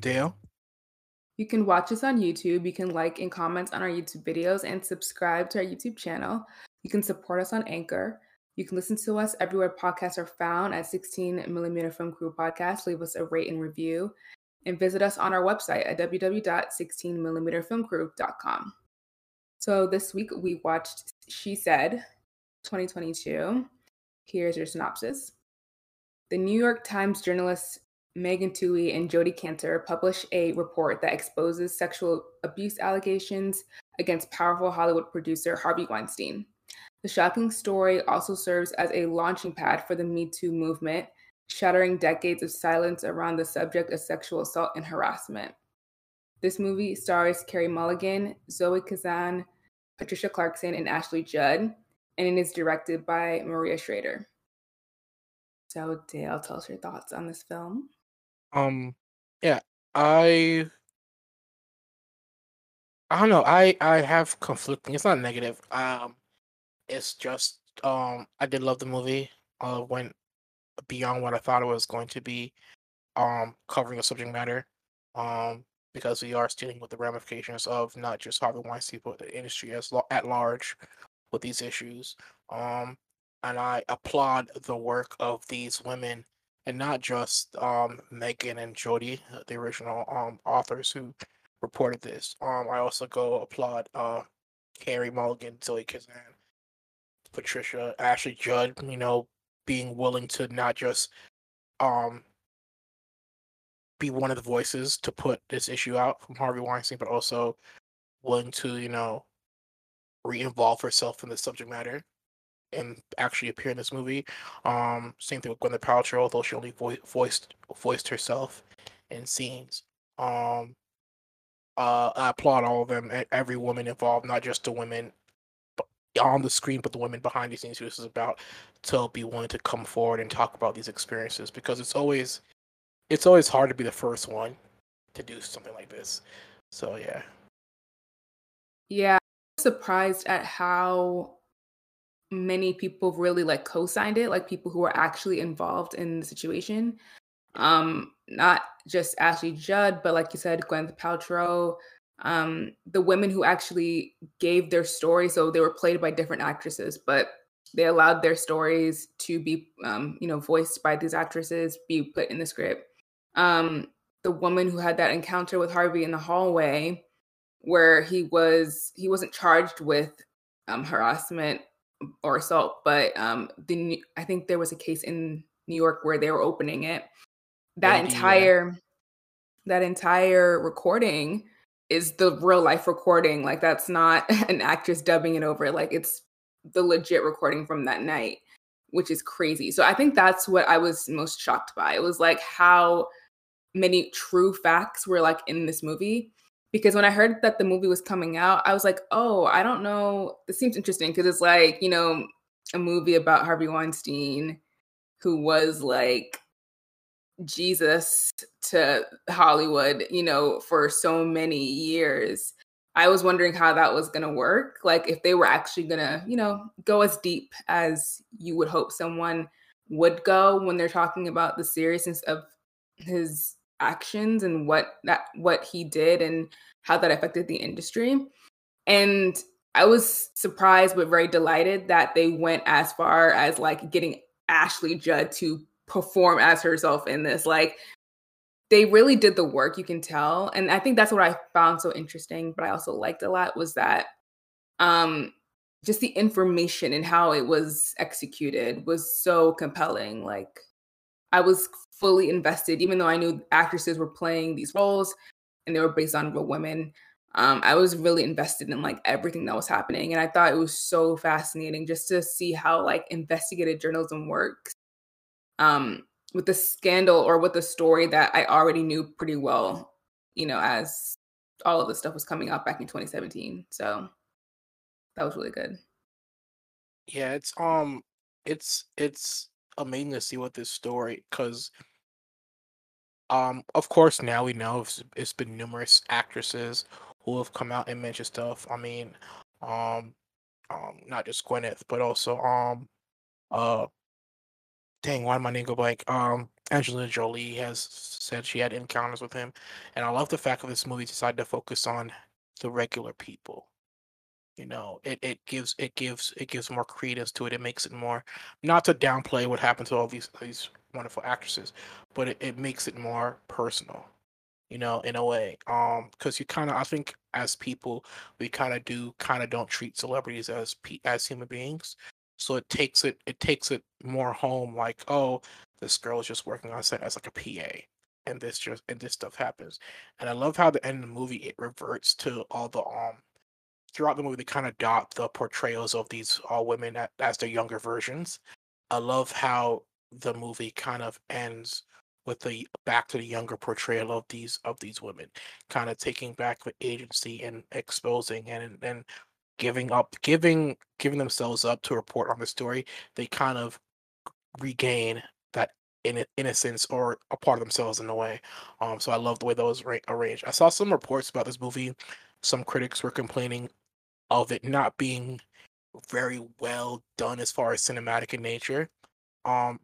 Dale. You can watch us on YouTube. You can like and comment on our YouTube videos and subscribe to our YouTube channel. You can support us on Anchor. You can listen to us everywhere podcasts are found at 16 Millimeter Film Crew Podcast. Leave us a rate and review. And visit us on our website at www.16millimeterfilmcrew.com. So this week we watched She Said 2022. Here's your synopsis. The New York Times journalists Megan Twohey and Jodi Kantor publish a report that exposes sexual abuse allegations against powerful Hollywood producer Harvey Weinstein. The shocking story also serves as a launching pad for the Me Too movement, shattering decades of silence around the subject of sexual assault and harassment. This movie stars Carey Mulligan, Zoe Kazan, Patricia Clarkson, and Ashley Judd, and it is directed by Maria Schrader. So, Dale, tell us your thoughts on this film. Um, yeah, I I don't know. I I have conflicting. It's not negative. Um, it's just um I did love the movie. Uh, went beyond what I thought it was going to be. Um, covering a subject matter. Um, because we are dealing with the ramifications of not just Harvey Weinstein, but the industry as at large with these issues. Um, and I applaud the work of these women and not just um, Megan and Jodi, uh, the original um, authors who reported this. Um, I also go applaud uh, Carey Mulligan, Zoe Kazan, Patricia, Ashley Judd. You know, being willing to not just um be one of the voices to put this issue out from Harvey Weinstein, but also willing to you know re-involve herself in the subject matter and actually appear in this movie. Um, same thing with Gwyneth Paltrow, although she only vo- voiced voiced herself in scenes. Um, uh, I applaud all of them, every woman involved, not just the women on the screen, but the women behind the scenes who this is about, to be willing to come forward and talk about these experiences because it's always it's always hard to be the first one to do something like this. So yeah. Yeah, surprised at how many people really like co-signed it, like people who were actually involved in the situation. Um, not just Ashley Judd, but like you said, Gwyneth Paltrow, um, the women who actually gave their story. So they were played by different actresses, but they allowed their stories to be, um, you know, voiced by these actresses, be put in the script. Um, the woman who had that encounter with Harvey in the hallway, where he was, he wasn't charged with um, harassment or assault, but um, the I think there was a case in New York where they were opening it. That entire that entire recording is the real life recording. Like that's not an actress dubbing it over. Like it's the legit recording from that night, which is crazy. So I think that's what I was most shocked by. It was like how many true facts were like in this movie because when I heard that the movie was coming out, I was like, oh, I don't know. This seems interesting because it's like, you know, a movie about Harvey Weinstein who was like Jesus to Hollywood, you know, for so many years. I was wondering how that was going to work. Like, if they were actually going to, you know, go as deep as you would hope someone would go when they're talking about the seriousness of his actions and what that what he did and how that affected the industry. And I was surprised but very delighted that they went as far as like getting Ashley Judd to perform as herself in this. Like they really did the work, you can tell. And I think that's what I found so interesting, but I also liked a lot was that um just the information and how it was executed was so compelling. Like I was fully invested, even though I knew actresses were playing these roles and they were based on real women. Um, I was really invested in like everything that was happening, and I thought it was so fascinating just to see how like investigative journalism works um, with the scandal or with the story that I already knew pretty well, you know, as all of this stuff was coming out back in 2017. So that was really good. Yeah, it's um, it's it's amazing to see what this story because um of course now we know it's, it's been numerous actresses who have come out and mentioned stuff i mean um um not just gwyneth but also um uh dang, why did my name go blank? Um, Angelina Jolie has said she had encounters with him, and I love the fact that this movie decided to focus on the regular people. You know, it, it gives it gives it gives more credence to it. It makes it more not to downplay what happened to all these these wonderful actresses, but it, it makes it more personal. You know, in a way, um, because you kind of I think as people we kind of do kind of don't treat celebrities as as human beings so it takes it it takes it more home like oh this girl is just working on set as like a pa and this just and this stuff happens and i love how the end of the movie it reverts to all the um throughout the movie they kind of dot the portrayals of these all women at, as their younger versions. I love how the movie kind of ends with the back to the younger portrayal of these of these women kind of taking back the agency and exposing and and giving up giving giving themselves up to report on the story. They kind of regain that in- innocence or a part of themselves in a way. Um so i love the way those ra- arranged. I saw some reports about this movie. Some critics were complaining of it not being very well done as far as cinematic in nature um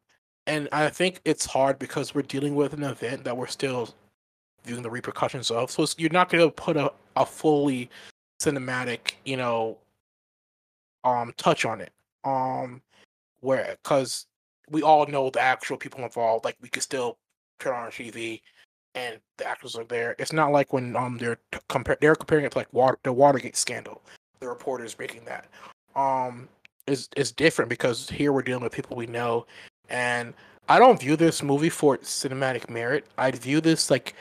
and i think it's hard because we're dealing with an event that we're still viewing the repercussions of so you're not going to put a, a fully cinematic, you know, um touch on it. Um where cuz we all know the actual people involved, like we could still turn on our TV and the actors are there. It's not like when um they're compare they're comparing it to like water the Watergate scandal. The reporters making that. Um is is different because here we're dealing with people we know and I don't view this movie for its cinematic merit. I view this like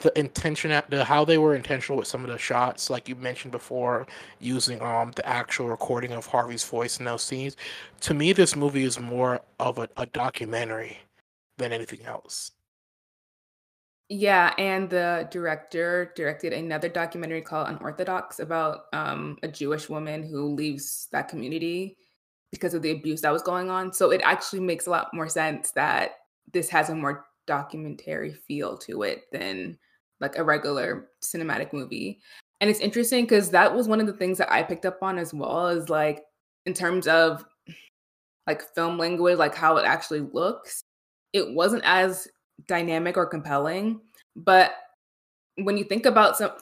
the intention the how they were intentional with some of the shots like you mentioned before using um the actual recording of harvey's voice in those scenes to me this movie is more of a, a documentary than anything else yeah and the director directed another documentary called unorthodox about um, a jewish woman who leaves that community because of the abuse that was going on so it actually makes a lot more sense that this has a more documentary feel to it than like a regular cinematic movie. And it's interesting because that was one of the things that I picked up on as well is like in terms of like film language, like how it actually looks, it wasn't as dynamic or compelling. But when you think about some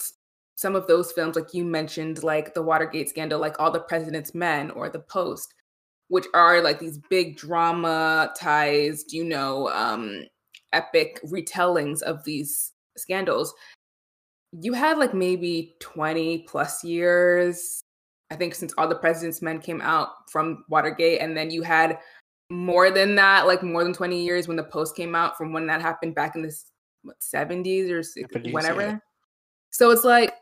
some of those films, like you mentioned, like the Watergate scandal, like All the President's Men or The Post, which are like these big dramatized, you know, um, epic retellings of these scandals, you had like maybe 20 plus years, I think, since All the President's Men came out from Watergate. And then you had more than that, like more than 20 years when the Post came out from when that happened back in the what, 70s or 60s, whenever. Yeah. So it's like,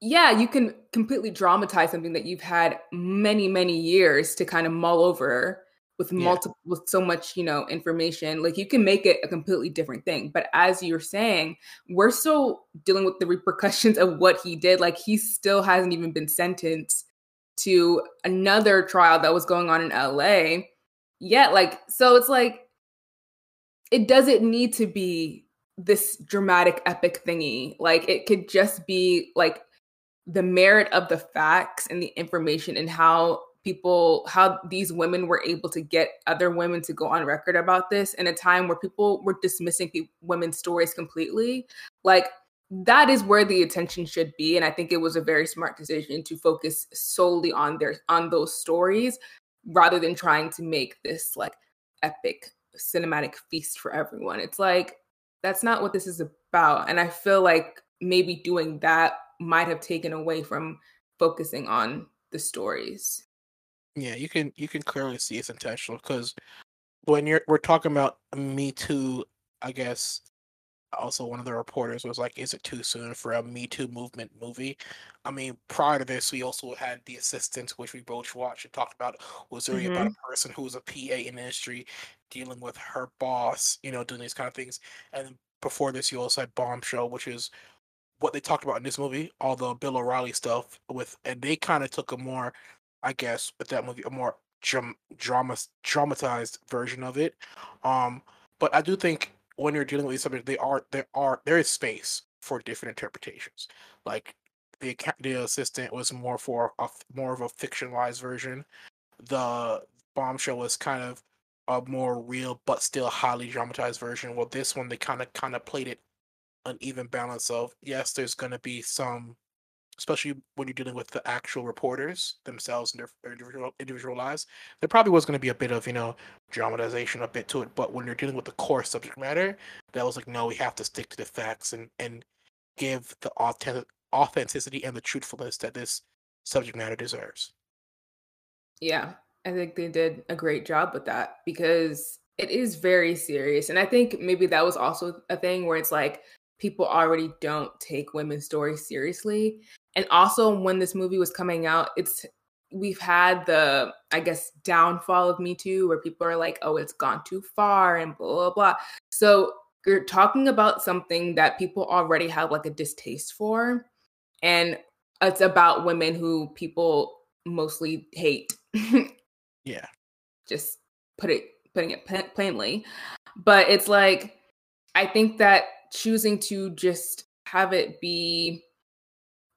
yeah, you can completely dramatize something that you've had many, many years to kind of mull over with multiple yeah. with so much you know information like you can make it a completely different thing but as you're saying we're still dealing with the repercussions of what he did like he still hasn't even been sentenced to another trial that was going on in LA yet like so it's like it doesn't need to be this dramatic epic thingy. Like it could just be like the merit of the facts and the information and how people how these women were able to get other women to go on record about this in a time where people were dismissing women's stories completely. Like that is where the attention should be and i think it was a very smart decision to focus solely on their on those stories rather than trying to make this like epic cinematic feast for everyone. It's like that's not what this is about and i feel like maybe doing that might have taken away from focusing on the stories. Yeah, you can you can clearly see it's intentional because when you're we're talking about Me Too, I guess also one of the reporters was like, "Is it too soon for a Me Too movement movie?" I mean, prior to this, we also had The Assistant, which we both watched and talked about, was really mm-hmm. about a person who was a PA in the industry dealing with her boss, you know, doing these kind of things. And before this, you also had Bombshell, which is what they talked about in this movie, all the Bill O'Reilly stuff with, and they kind of took a more I guess, with that movie, a more dram- drama dramatized version of it. Um, but I do think when you're dealing with these subjects, they are there are there is space for different interpretations. Like the the assistant was more for a more of a fictionalized version. The bombshell was kind of a more real but still highly dramatized version. Well, this one they kind of kind of played it an even balance of yes, there's going to be some, especially when you're dealing with the actual reporters themselves and their individual individual lives. There probably was going to be a bit of you know dramatization, a bit to it. But when you're dealing with the core subject matter, that was like no, we have to stick to the facts and and give the authentic authenticity and the truthfulness that this subject matter deserves. Yeah, I think they did a great job with that because it is very serious. And I think maybe that was also a thing where it's like people already don't take women's stories seriously. And also when this movie was coming out, it's we've had the I guess downfall of Me Too where people are like, "Oh, it's gone too far" and blah blah blah. So you're talking about something that people already have like a distaste for and it's about women who people mostly hate yeah just put it putting it plainly but it's like i think that choosing to just have it be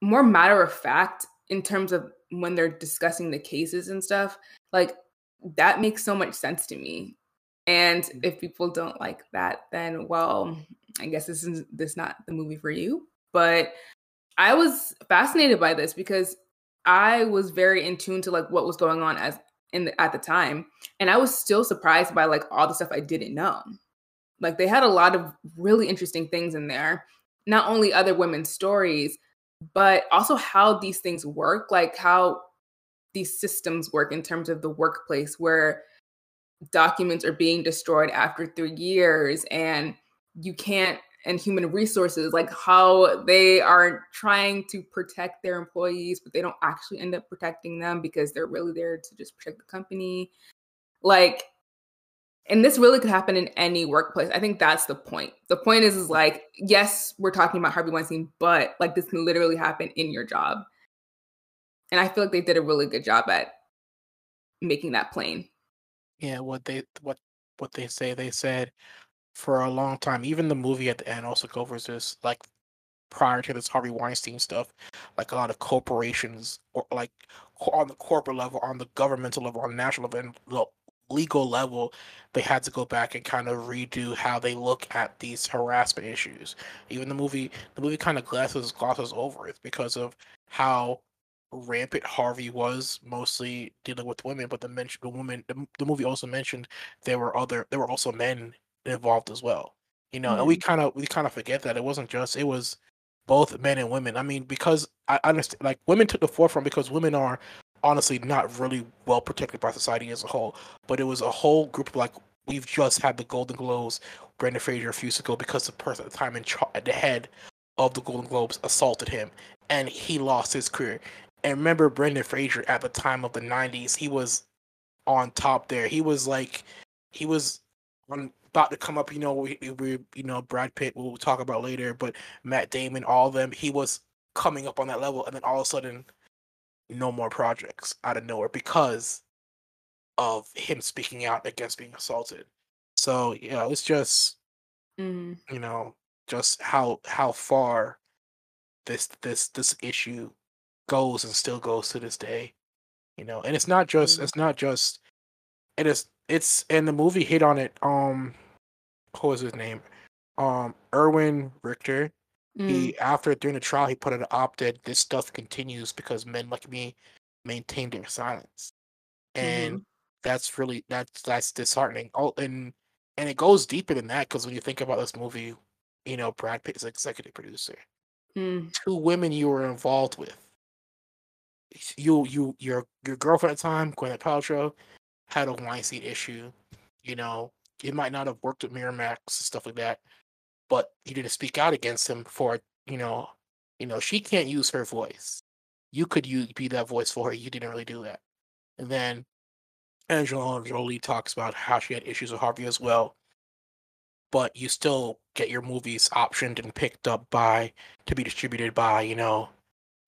more matter of fact in terms of when they're discussing the cases and stuff like that makes so much sense to me. And mm. if people don't like that then well i guess this is this not the movie for you. But i was fascinated by this because i was very in tune to like what was going on as in the, at the time. And i was still surprised by like all the stuff i didn't know like they had a lot of really interesting things in there. Not only other women's stories but also how these things work like how these systems work in terms of the workplace where documents are being destroyed after three years and you can't and human resources like how they are trying to protect their employees but they don't actually end up protecting them because they're really there to just protect the company. Like and this really could happen in any workplace. I think that's the point. The point is is like yes we're talking about harvey weinstein but like this can literally happen in your job. And i feel like they did a really good job at making that plain. Yeah, what they what what they say, they said for a long time, even the movie at the end also covers this, like prior to this Harvey Weinstein stuff, like a lot of corporations or like on the corporate level, on the governmental level, on the national level, legal level, they had to go back and kind of redo how they look at these harassment issues. Even the movie, the movie kind of glosses glosses over it because of how rampant Harvey was mostly dealing with women, but the mention the woman the, the movie also mentioned there were other there were also men involved as well. You know, mm-hmm. and we kind of we kind of forget that it wasn't just it was both men and women. I mean, because I understand like women took the forefront because women are honestly not really well protected by society as a whole. But it was a whole group of like we've just had the Golden Globes, Brendan Fraser few years ago because the person at the time in char- at the head of the Golden Globes assaulted him and he lost his career. And remember Brendan Fraser at the time of the '90s, he was on top there. He was like, he was on about to come up. You know, we, we you know Brad Pitt. We'll talk about later, but Matt Damon, all of them. He was coming up on that level, and then all of a sudden, no more projects out of nowhere because of him speaking out against being assaulted. So yeah, it's just mm. you know just how how far this this this issue goes and still goes to this day. You know, and it's not just mm-hmm. it's not just it is it's and the movie hit on it. Um, what was his name? Um, Irwin Reiter. Mm. He after during the trial he put an op-ed. This stuff continues because men like me maintain their silence, and mm-hmm. that's really that's that's disheartening. Oh, and and it goes deeper than that because when you think about this movie, you know Brad Pitt is executive producer. Mm. Two women you were involved with you you your your girlfriend at the time, Gwyneth Paltrow, had a wine Weinstein issue. You know, it might not have worked with Miramax and stuff like that, but you didn't speak out against him for you know, you know she can't use her voice. You could you be that voice for her. You didn't really do that. And then Angelina Jolie talks about how she had issues with Harvey as well. But you still get your movies optioned and picked up by to be distributed by, you know,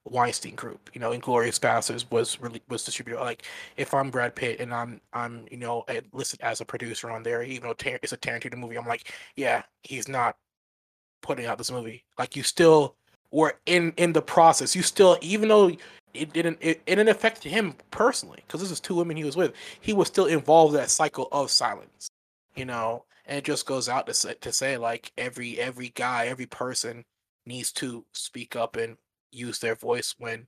Weinstein Group. You know, Inglourious Basterds was really was distributed. Like, if I'm Brad Pitt and I'm I'm you know listed as a producer on there, even though it's a Tarantino movie, I'm like, yeah, he's not putting out this movie. Like, you still were in in the process. You still, even though it didn't it, it didn't affect him personally because this is two women he was with. He was still involved in that cycle of silence, you know. And it just goes out to say, to say like every every guy, every person needs to speak up and use their voice when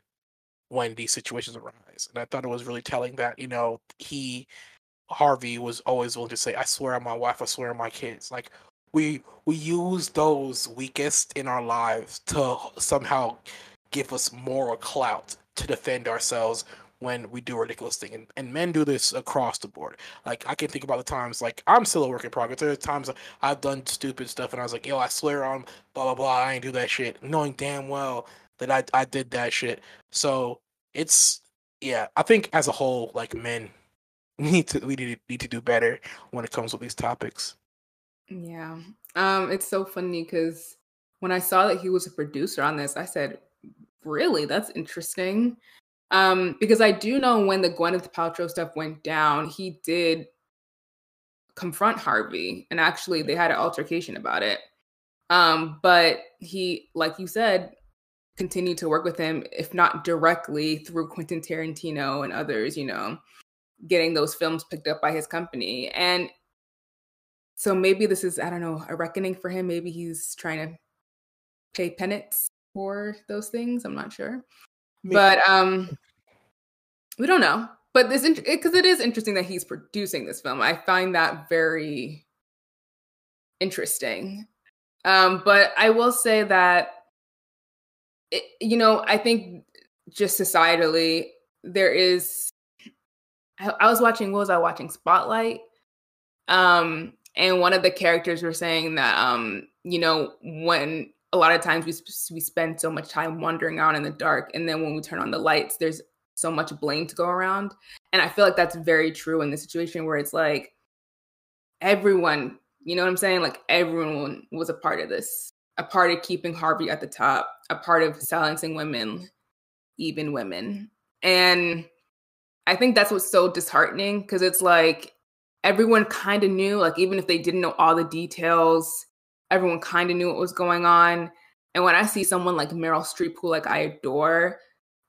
when these situations arise. And I thought it was really telling that you know he Harvey was always willing to say, "I swear on my wife, I swear on my kids." Like we we use those weakest in our lives to somehow give us moral clout to defend ourselves when we do ridiculous thing. And, and men do this across the board. Like I can think about the times like I'm still a work in progress. There are times I've done stupid stuff and I was like, yo, I swear on blah blah blah, I ain't do that shit, knowing damn well that I I did that shit. So it's yeah, I think as a whole, like men need to we need, need to do better when it comes with these topics. Yeah. Um, it's so funny because when I saw that he was a producer on this, I said, Really? That's interesting. Um, because I do know when the Gwyneth Paltrow stuff went down, he did confront Harvey, and actually they had an altercation about it. Um, but he, like you said, continued to work with him, if not directly through Quentin Tarantino and others, you know, getting those films picked up by his company. And so maybe this is, I don't know, a reckoning for him. Maybe he's trying to pay penance for those things. I'm not sure. Maybe. But um we don't know. But this because it is interesting that he's producing this film. I find that very interesting. Um, but I will say that it, you know, I think just societally there is I, I was watching what was I watching Spotlight um and one of the characters were saying that um you know when a lot of times we we spend so much time wandering around in the dark and then when we turn on the lights there's so much blame to go around. And i feel like that's very true in the situation where it's like everyone you know what i'm saying? Like everyone was a part of this a part of keeping harvey at the top a part of silencing women even women. And i think that's what's so disheartening because it's like everyone kind of knew, like even if they didn't know all the details, everyone kind of knew what was going on. And when I see someone like Meryl Streep, who like I adore,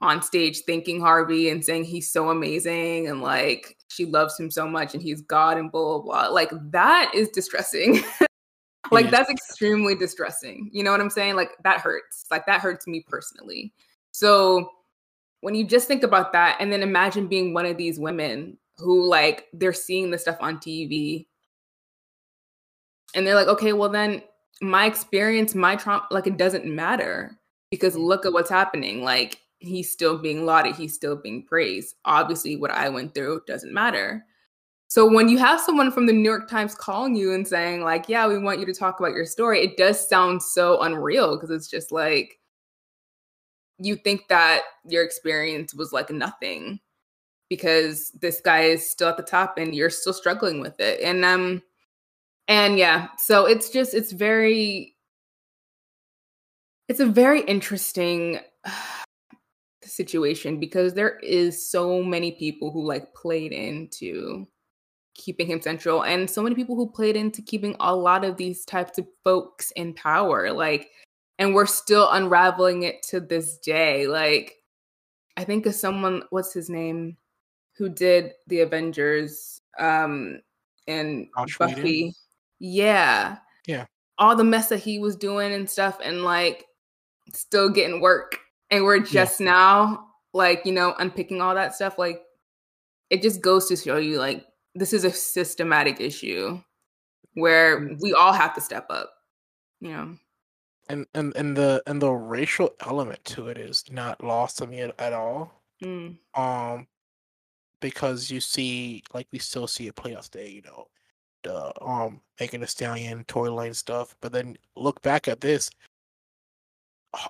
on stage thanking Harvey and saying he's so amazing and like she loves him so much and he's God and blah blah blah, like that is distressing. like yeah. that's extremely distressing. You know what I'm saying? Like that hurts. Like that hurts me personally. So when you just think about that and then imagine being one of these women who like they're seeing the stuff on TV and they're like, okay, well then my experience, my trauma, like it doesn't matter because mm. look at what's happening. Like he's still being lauded, he's still being praised. Obviously, what I went through doesn't matter. So when you have someone from the New York Times calling you and saying like, "Yeah, we want you to talk about your story," it does sound so unreal because it's just like you think that your experience was like nothing because this guy is still at the top and you're still struggling with it. And um and yeah, so it's just it's very it's a very interesting situation because there is so many people who like played into keeping him central and so many people who played into keeping a lot of these types of folks in power like and we're still unraveling it to this day like i think of someone what's his name who did the Avengers um and Josh Buffy. Whedon. Yeah. Yeah. All the mess that he was doing and stuff and like still getting work. And we're just yeah. now like, you know, unpicking all that stuff. Like it just goes to show you like this is a systematic issue where we all have to step up. You know. And and and the and the racial element to it is not lost to me at, at all. Mm. Um because you see, like we still see it play out today. You know, the um Megan Thee Stallion, Tory Lanez stuff. But then look back at this.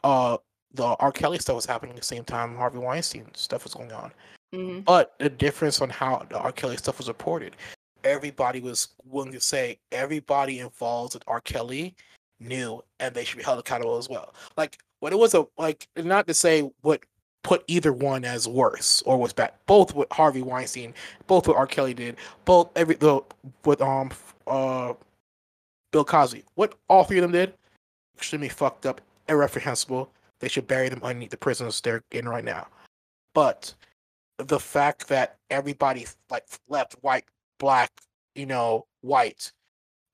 Uh, the R. Kelly stuff was happening at the same time Harvey Weinstein stuff was going on. Mm-hmm. But the difference on how the R. Kelly stuff was reported, everybody was willing to say everybody involved with R. Kelly knew and they should be held accountable as well. Like what it was a like not to say what put either one as worse or was bad. Both with Harvey Weinstein, both what R. Kelly did, both every the with um uh Bill Cosby. What all three of them did, extremely fucked up, irreprehensible. They should bury them underneath the prisons they're in right now. but the fact that everybody like left white, black, you know, white,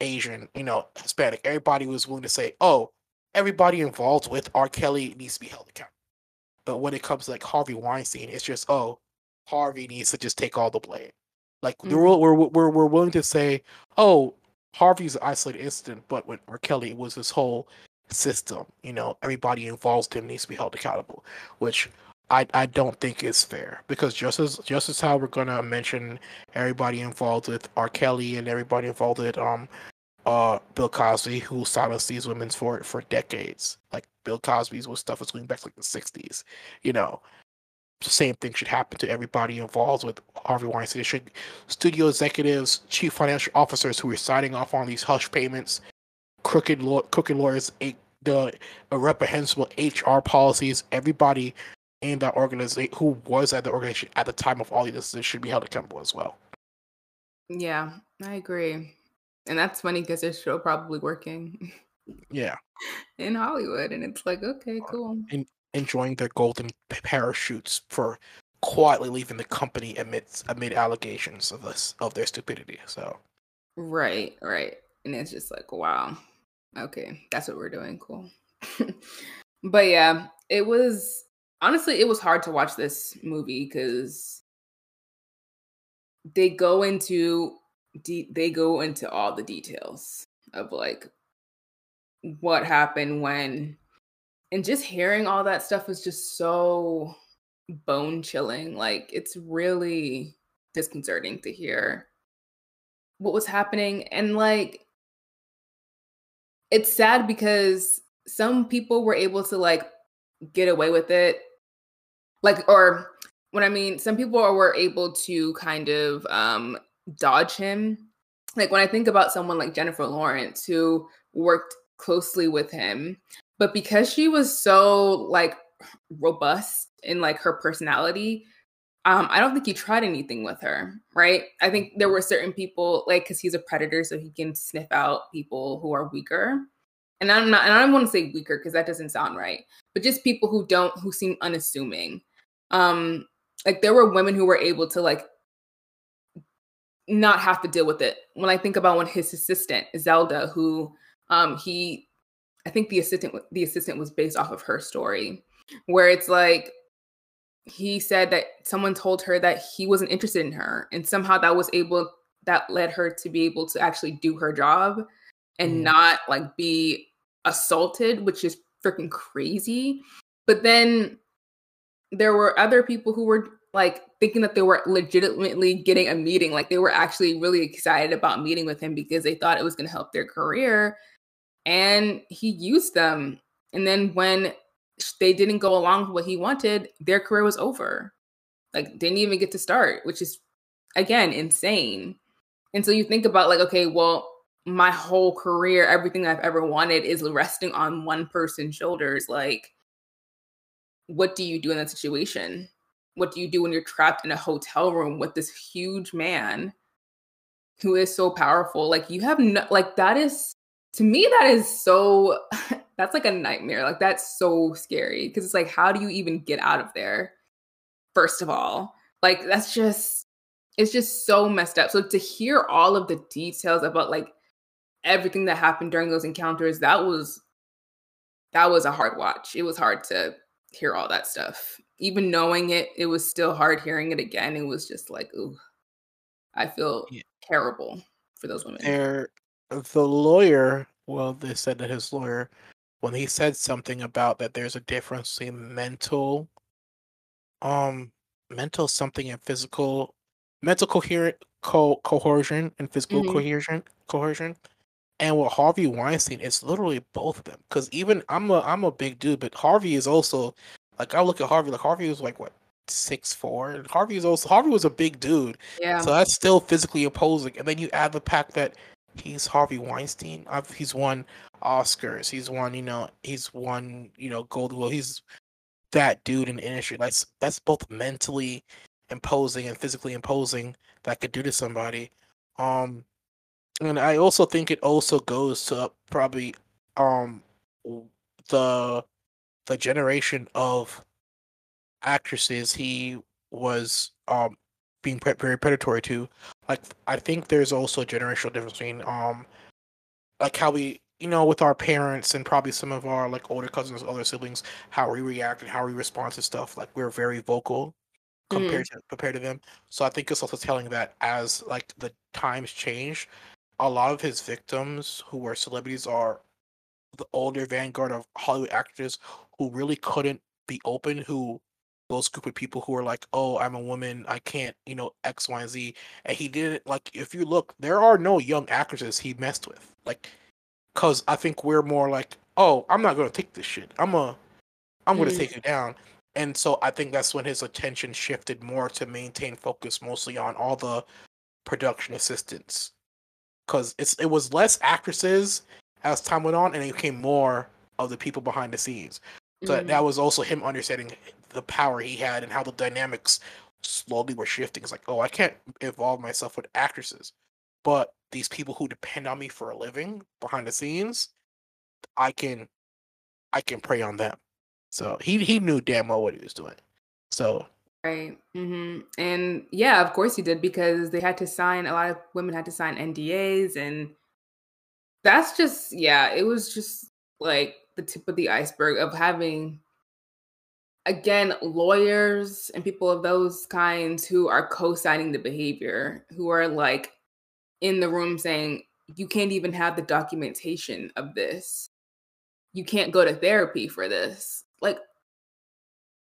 Asian, you know, Hispanic, everybody was willing to say, "Oh, everybody involved with R. Kelly needs to be held accountable." But when it comes to like Harvey Weinstein, it's just, "Oh, Harvey needs to just take all the blame." Like mm-hmm. we're, we're we're we're willing to say, "Oh, Harvey's an isolated incident," but with R. Kelly, it was this whole system. You know, everybody involved in needs to be held accountable, which I, I don't think is fair because just as just as how we're gonna mention everybody involved with R. Kelly and everybody involved with um uh Bill Cosby who silenced these women for for decades. Like Bill Cosby's was stuff was going back to like the sixties. You know. Same thing should happen to everybody involved with Harvey Weinstein. It should studio executives, chief financial officers who are signing off on these hush payments, crooked law, crooked lawyers, the reprehensible HR policies. Everybody in that organization who was at the organization at the time of all this should be held accountable as well. Yeah, I agree. And that's funny because they're still probably working. Yeah. in Hollywood. And it's like, okay, uh, cool. And enjoying their golden parachutes for quietly leaving the company amidst amid allegations of this of their stupidity. So Right, right. And it's just like, wow. Okay, that's what we're doing. Cool. but yeah, it was honestly, it was hard to watch this movie because they go into de- they go into all the details of like what happened when and just hearing all that stuff was just so bone chilling like it's really disconcerting to hear what was happening. And like it's sad because some people were able to like get away with it. Like or what i mean some people were able to kind of um dodge him. Like when i think about someone like jennifer lawrence who worked closely with him but because she was so like robust in like her personality um i don't think he tried anything with her right? I think there were certain people like because he's a predator so he can sniff out people who are weaker. And i'm not and i don't want to say weaker because that doesn't sound right but just people who don't who seem unassuming. Um like there were women who were able to like not have to deal with it. When i think about when his assistant zelda who um he i think the assistant the assistant was based off of her story where it's like he said that someone told her that he wasn't interested in her and somehow that was able that led her to be able to actually do her job and mm. not like be assaulted which is freaking crazy but then there were other people who were like thinking that they were legitimately getting a meeting like they were actually really excited about meeting with him because they thought it was going to help their career and he used them and then when they didn't go along with what he wanted their career was over like didn't even get to start which is again insane and so you think about like okay well my whole career everything i've ever wanted is resting on one person's shoulders like what do you do in that situation? What do you do when you're trapped in a hotel room with this huge man who is so powerful? Like you have no like that is to me that is so that's like a nightmare. Like that's so scary because it's like how do you even get out of there? First of all, like that's just it's just so messed up. So to hear all of the details about like everything that happened during those encounters, that was that was a hard watch. It was hard to hear all that stuff. Even knowing it, it was still hard hearing it again. It was just like, ooh, I feel yeah. terrible for those women. There, the lawyer, well, they said that his lawyer, when he said something about that there's a difference in mental, um, mental something and physical, mental coherent co- coercion and physical mm-hmm. coercion. And with Harvey Weinstein, it's literally both of them. Because even I'm a I'm a big dude, but Harvey is also like I look at Harvey, like Harvey was like what six four, and Harvey is also Harvey was a big dude. Yeah. So that's still physically opposing. And then you add the fact that he's Harvey Weinstein. He's won Oscars. He's won, you know, he's won, you know, gold. Well, he's that dude in the industry. That's that's both mentally imposing and physically imposing that could do to somebody. Um, and I also think it also goes to probably um the the generation of actresses he was um being pre- very predatory to. Like I think there's also a generational difference between um like how we you know with our parents and probably some of our like older cousins, other siblings, how we react and how we respond to stuff. Like we're very vocal compared mm. to compared to them. So I think it's also telling that as like the times change, a lot of his victims who were celebrities are the older vanguard of Hollywood actors who really couldn't be open, who those group of people who are like, oh, I'm a woman, I can't, you know, X, Y, and Z. And he didn't like if you look, there are no young actresses he messed with. Like cause I think we're more like, oh, I'm not gonna take this shit. I'm a I'm gonna mm. take it down. And so I think that's when his attention shifted more to maintain focus mostly on all the production assistants. Cause it's it was less actresses as time went on and it became more of the people behind the scenes. So mm. that was also him understanding the power he had and how the dynamics slowly were shifting. It's like, oh, I can't involve myself with actresses, but these people who depend on me for a living behind the scenes, I can, I can prey on them. So he he knew damn well what he was doing. So right, mm-hmm. and yeah, of course he did because they had to sign. A lot of women had to sign NDAs, and that's just yeah, it was just like the tip of the iceberg of having again lawyers and people of those kinds who are co-signing the behavior who are like in the room saying you can't even have the documentation of this. You can't go to therapy for this. Like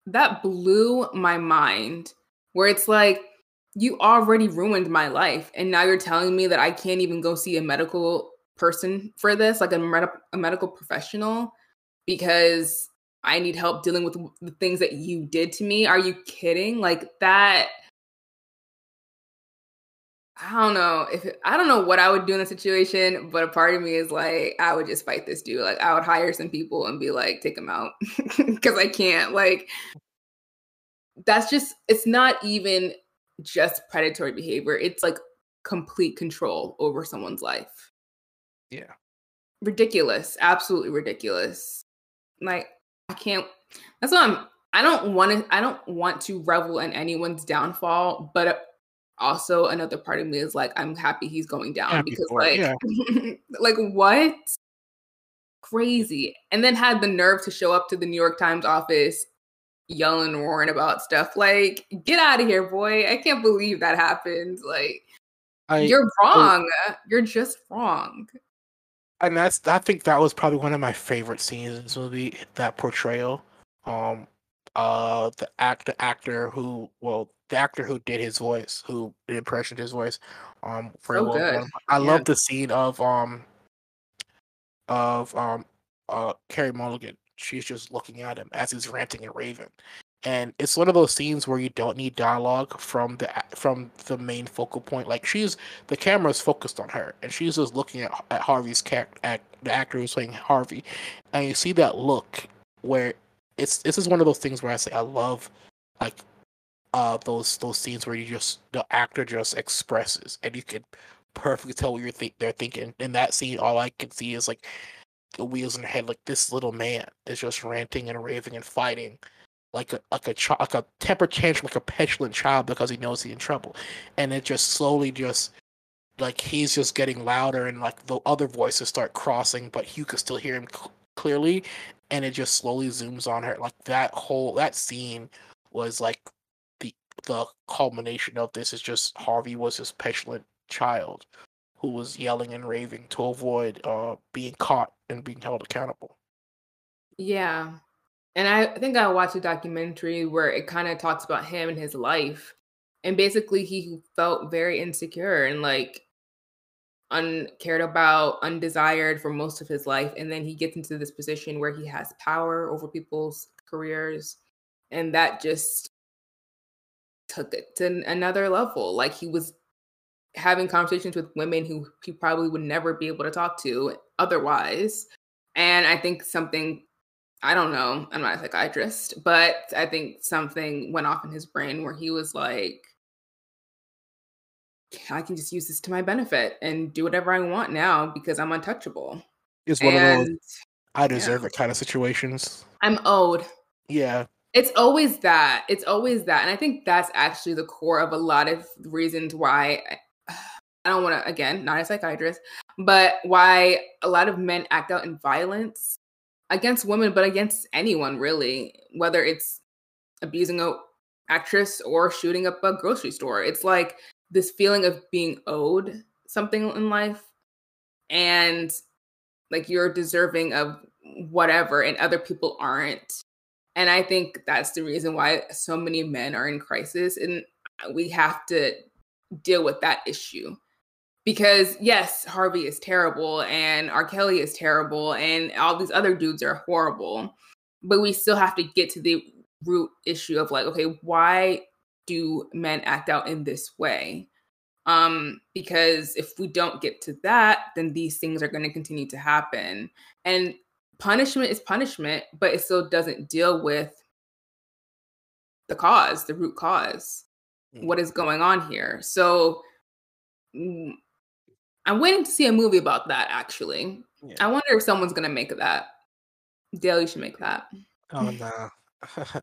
that blew my mind where it's like you already ruined my life and now you're telling me that i can't even go see a medical person for this like a, med- a medical professional because I need help dealing with the things that you did to me. Are you kidding? Like that. I don't know if I don't know what I would do in a situation, but a part of me is like I would just fight this dude. Like I would hire some people and be like, take him out because I can't. Like that's just it's not even just predatory behavior. It's like complete control over someone's life. Yeah. Ridiculous. Absolutely ridiculous. Like I can't. That's what I'm. I don't want to. I don't want to revel in anyone's downfall, but also another part of me is like, I'm happy he's going down happy because, like, yeah. like what? Crazy. And then had the nerve to show up to the New York Times office yelling and roaring about stuff. Like, get out of here, boy. I can't believe that happened. Like, I, you're wrong. I, You're just wrong and that's I think that was probably one of my favorite scenes in this movie. That portrayal, um, uh, the act the actor who well the actor who did his voice, who impressioned his voice, um, very so well done. I yeah. love the scene of um, of um, uh, Carey Mulligan. She's just looking at him as he's ranting and raving, and it's one of those scenes where you don't need dialogue from the from the main focal point. Like she's the camera is focused on her, and she's just looking at, at Harvey's character, act, the actor who's playing Harvey, and you see that look where it's this is one of those things where I say I love like uh those those scenes where you just the actor just expresses and you can perfectly tell what you're they're thinking. In that scene, all I can see is like the wheels in her head, like this little man is just ranting and raving and fighting like a like a like a temper tantrum, like a petulant child because he knows he's in trouble, and it just slowly just like he's just getting louder and like the other voices start crossing, but you can still hear him cl- clearly, and it just slowly zooms on her. Like that whole that scene was like the the culmination of this is just Harvey was this petulant child who was yelling and raving to avoid uh being caught and being held accountable. Yeah, and I think I watched a documentary where it kind of talks about him and his life. And basically, he felt very insecure and like uncared about, undesired for most of his life. And then he gets into this position where he has power over people's careers. And that just took it to another level. Like he was having conversations with women who he probably would never be able to talk to otherwise. And I think something I don't know. I'm not a psychiatrist, but I think something went off in his brain where he was like, I can just use this to my benefit and do whatever I want now because I'm untouchable. It's one and, of those I deserve yeah. it kind of situations. I'm owed. Yeah. It's always that. It's always that. And I think that's actually the core of a lot of reasons why I don't want to, again, not a psychiatrist, but why a lot of men act out in violence against women, but against anyone really, whether it's abusing a actress or shooting up a grocery store. It's like this feeling of being owed something in life and like you're deserving of whatever and other people aren't. And I think that's the reason why so many men are in crisis and we have to deal with that issue. Because yes, Harvey is terrible and R. Kelly is terrible and all these other dudes are horrible. But we still have to get to the root issue of like, okay, why do men act out in this way? Um, because if we don't get to that, then these things are going to continue to happen. And punishment is punishment, but it still doesn't deal with the cause, the root cause, mm. what is going on here. So I'm waiting to see a movie about that actually. Yeah. I wonder if someone's going to make that. Dale, you should make that. Oh no.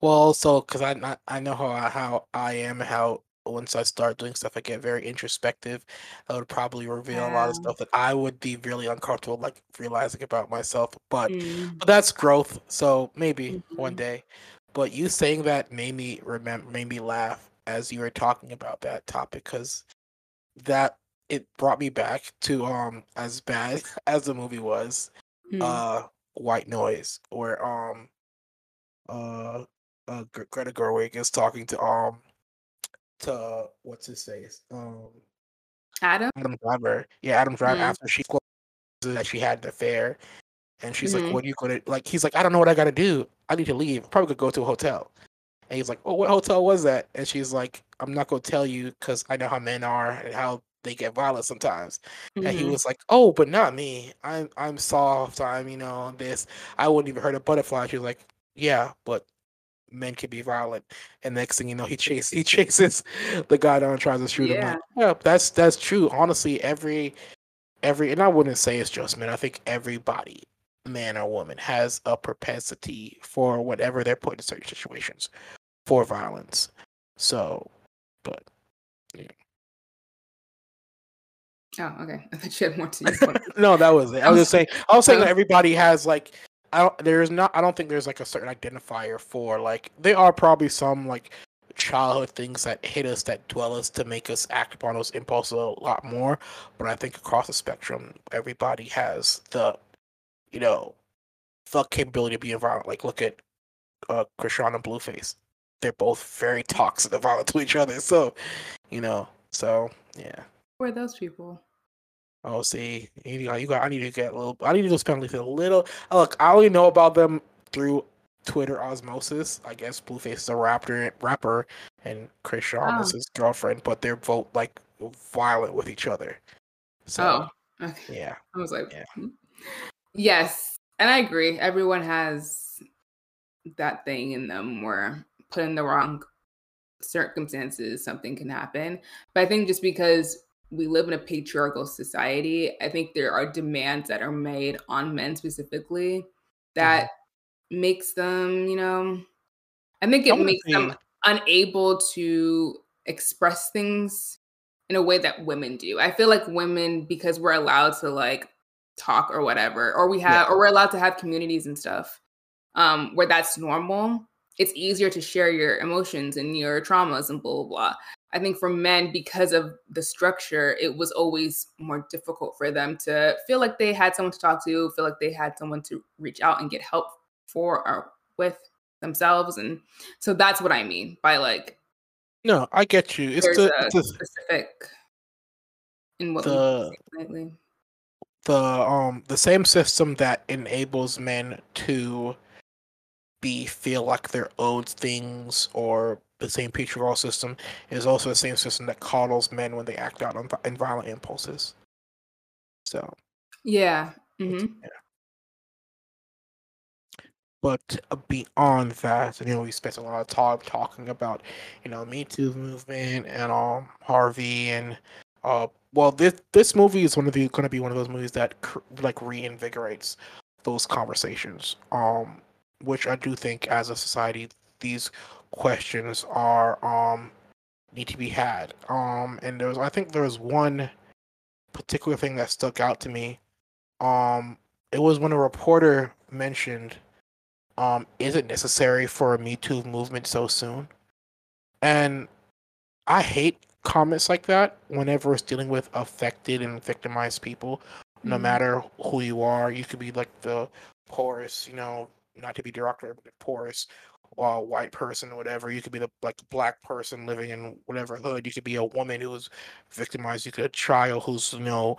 well, also because I I know how I, how I am, how once I start doing stuff, I get very introspective. I would probably reveal yeah. a lot of stuff that I would be really uncomfortable, like realizing about myself. But mm. but that's growth. So maybe mm-hmm. one day. But you saying that made me remember, made me laugh as you were talking about that topic because that it brought me back to um as bad as the movie was, mm. uh, White Noise, where um uh, uh Greta Gerwig is talking to um to what's his face um Adam Adam Driver yeah Adam Driver mm-hmm. after she that she had an affair and she's mm-hmm. like what are you gonna like he's like I don't know what I gotta do I need to leave probably could go to a hotel and he's like oh what hotel was that and she's like I'm not gonna tell you because I know how men are and how they get violent sometimes. Mm-hmm. And he mm-hmm. was like, "Oh, but not me. I'm I'm soft. I'm you know this. I wouldn't even hurt a butterfly." She was like, yeah, but men can be violent. And next thing you know, he chases he chases the guy down and tries to shoot yeah. him. Like, yeah, that's that's true. Honestly, every every and I wouldn't say it's just men. I think everybody, man or woman, has a propensity for whatever they're put in certain situations for violence. So, but yeah. Oh, okay. I thought you had more to no, that was it. I was just saying. I was saying that everybody has like I don't, there's not I don't think there's like a certain identifier for like there are probably some like childhood things that hit us that dwell us to make us act upon those impulses a lot more. But I think across the spectrum, everybody has the you know the capability to be violent. Like look at uh Chrisean and Blueface. They're both very toxic and violent to each other. So, you know, so yeah. Who are those people? Oh, see, you got, you got. I need to get a little. I need to go spend a little. Look, I only know about them through Twitter osmosis. I guess Blueface is a rapper, rapper, and Chrisean oh. is his girlfriend, but they're both like violent with each other. So, oh, okay. yeah. I was like, yeah. Hmm. yes, and I agree. Everyone has that thing in them where put in the wrong circumstances, something can happen. But I think just because we live in a patriarchal society, I think there are demands that are made on men specifically that mm-hmm. makes them, you know, I think it makes them unable to express things in a way that women do. I feel like women, because we're allowed to like talk or whatever, or we have, yeah. or we're allowed to have communities and stuff um, where that's normal. It's easier to share your emotions and your traumas and blah blah blah. I think for men, because of the structure, it was always more difficult for them to feel like they had someone to talk to, feel like they had someone to reach out and get help for or with themselves. And so that's what I mean by like. No, I get you. It's the it's specific in what the, the um the same system that enables men to be feel like they're owed things or the same patriarchal system is also the same system that coddles men when they act out on in violent impulses. So, yeah. Mm-hmm. yeah. But uh, beyond that, you know, we spent a lot of time talking about, you know, Me Too movement and um Harvey and uh well this this movie is one of the going to be one of those movies that cr- like reinvigorates those conversations. Um which I do think as a society these questions are um need to be had. Um, and there was I think there was one particular thing that stuck out to me. Um, it was when a reporter mentioned, um, is it necessary for a Me Too movement so soon? And I hate comments like that whenever it's dealing with affected and victimized people, mm-hmm. no matter who you are. You could be like the poorest, you know, not to be derogatory, but the poorest uh, white person or whatever. You could be the like black person living in whatever hood. You could be a woman who was victimized. You could a child who's you know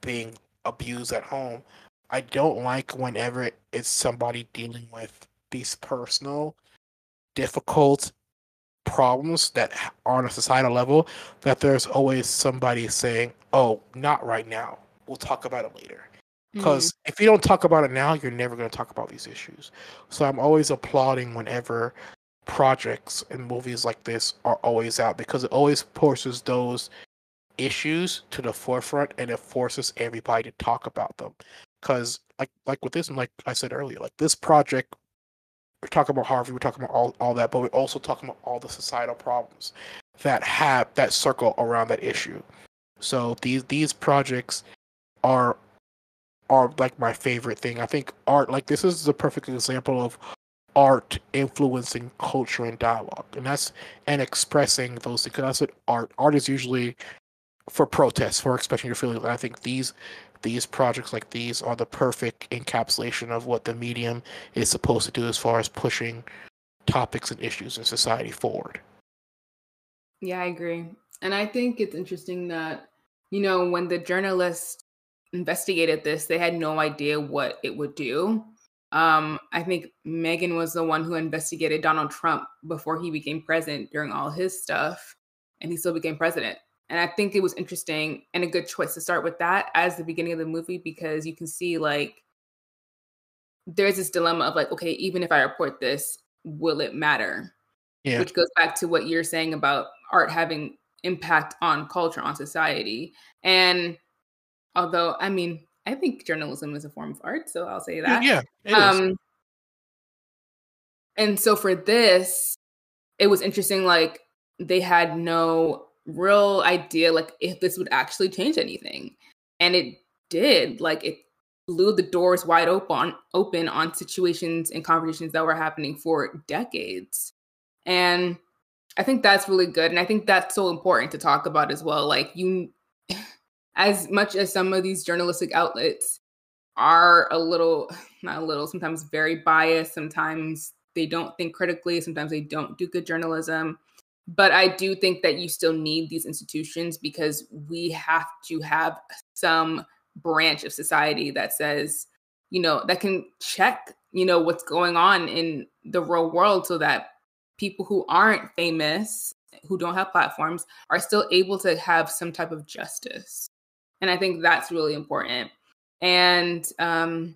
being abused at home. I don't like whenever it's somebody dealing with these personal, difficult problems that are on a societal level. That there's always somebody saying, "Oh, not right now. We'll talk about it later." Because mm-hmm. if you don't talk about it now, you're never going to talk about these issues. So I'm always applauding whenever projects and movies like this are always out because it always pushes those issues to the forefront and it forces everybody to talk about them. Because like like with this, and like I said earlier, like this project, we're talking about Harvey, we're talking about all, all that, but we're also talking about all the societal problems that have that circle around that issue. So these these projects are are like my favorite thing. I think art, like this is the perfect example of art influencing culture and dialogue, and that's and expressing those things. That's what art. Art is usually for protest, for expressing your feelings. And I think these these projects like these are the perfect encapsulation of what the medium is supposed to do as far as pushing topics and issues in society forward. Yeah, I agree. And I think it's interesting that, you know, when the journalist investigated this, they had no idea what it would do. Um, I think Megan was the one who investigated Donald Trump before he became president during all his stuff, and he still became president. And I think it was interesting and a good choice to start with that as the beginning of the movie because you can see like there's this dilemma of like, okay, even if I report this, will it matter? Yeah. Which goes back to what you're saying about art having impact on culture, on society. And Although, I mean, I think journalism is a form of art, so I'll say that. Yeah. um, and so for this, it was interesting. Like they had no real idea, like if this would actually change anything, and it did. Like it blew the doors wide open, open on situations and conversations that were happening for decades. And I think that's really good, and I think that's so important to talk about as well. Like you as much as some of these journalistic outlets are a little, not a little, sometimes very biased, sometimes they don't think critically, sometimes they don't do good journalism. But I do think that you still need these institutions because we have to have some branch of society that says, you know, that can check, you know, what's going on in the real world so that people who aren't famous, who don't have platforms, are still able to have some type of justice. And I think that's really important. And um,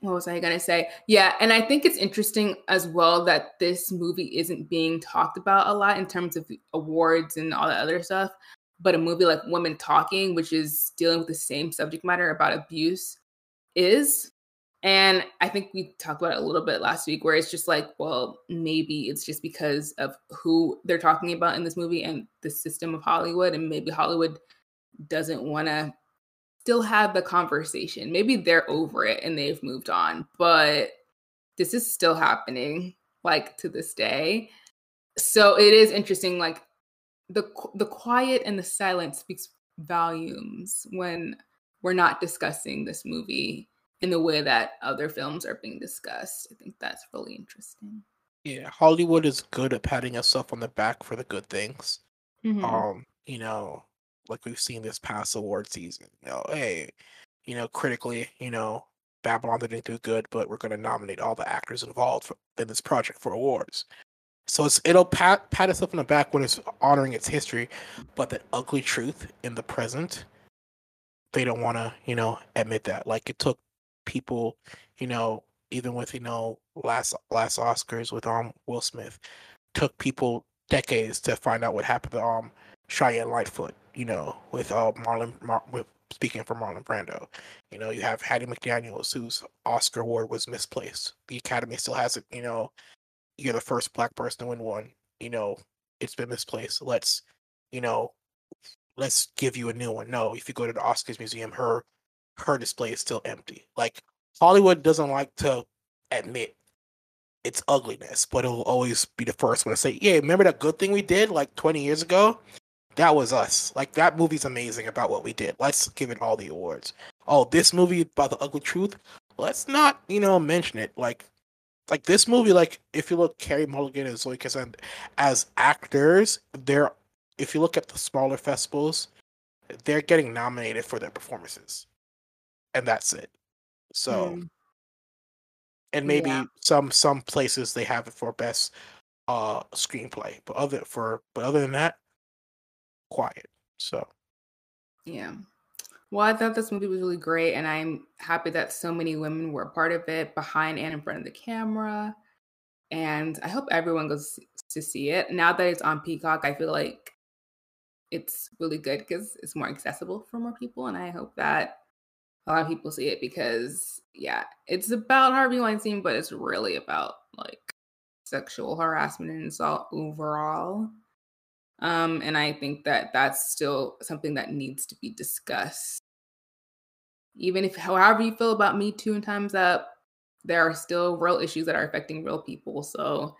what was I going to say? Yeah. And I think it's interesting as well that this movie isn't being talked about a lot in terms of awards and all that other stuff. But a movie like Women Talking, which is dealing with the same subject matter about abuse, is. And I think we talked about it a little bit last week, where it's just like, well, maybe it's just because of who they're talking about in this movie and the system of Hollywood. And maybe Hollywood doesn't want to still have the conversation. Maybe they're over it and they've moved on, but this is still happening like to this day. So it is interesting like the the quiet and the silence speaks volumes when we're not discussing this movie in the way that other films are being discussed. I think that's really interesting. Yeah, Hollywood is good at patting itself on the back for the good things. Mm-hmm. Um, you know, like we've seen this past award season. You know, hey, you know, critically, you know, Babylon didn't do good, but we're going to nominate all the actors involved for, in this project for awards. So it's it'll pat pat itself on the back when it's honoring its history, but the ugly truth in the present, they don't want to, you know, admit that. Like it took people, you know, even with you know last last Oscars with um Will Smith, took people decades to find out what happened to um Cheyenne Lightfoot you know, with uh, Marlon Mar- with speaking for Marlon Brando. You know, you have Hattie McDaniels, whose Oscar award was misplaced. The Academy still has it. You know, you're the first black person to win one. You know, it's been misplaced. Let's, you know, let's give you a new one. No, if you go to the Oscars museum, her her display is still empty. Like Hollywood doesn't like to admit its ugliness, but it'll always be the first one to say, "Yeah, remember that good thing we did like 20 years ago? That was us. Like that movie's amazing about what we did. Let's give it all the awards. Oh, this movie about the ugly truth. Let's not, you know, mention it. Like, like this movie. Like, if you look, Carey Mulligan and Zoe Kazan as actors, they're if you look at the smaller festivals, they're getting nominated for their performances, and that's it. So, mm. and maybe yeah. some some places they have it for best uh screenplay, but other for but other than that, quiet. So, yeah. Well, I thought this movie was really great, and I'm happy that so many women were a part of it, behind and in front of the camera. And I hope everyone goes to see it. Now that it's on Peacock, I feel like it's really good because it's more accessible for more people. And I hope that a lot of people see it because, yeah, it's about Harvey Weinstein, but it's really about like sexual harassment and assault overall. Um, and I think that that's still something that needs to be discussed. Even if, however you feel about Me Too and Time's Up, there are still real issues that are affecting real people. So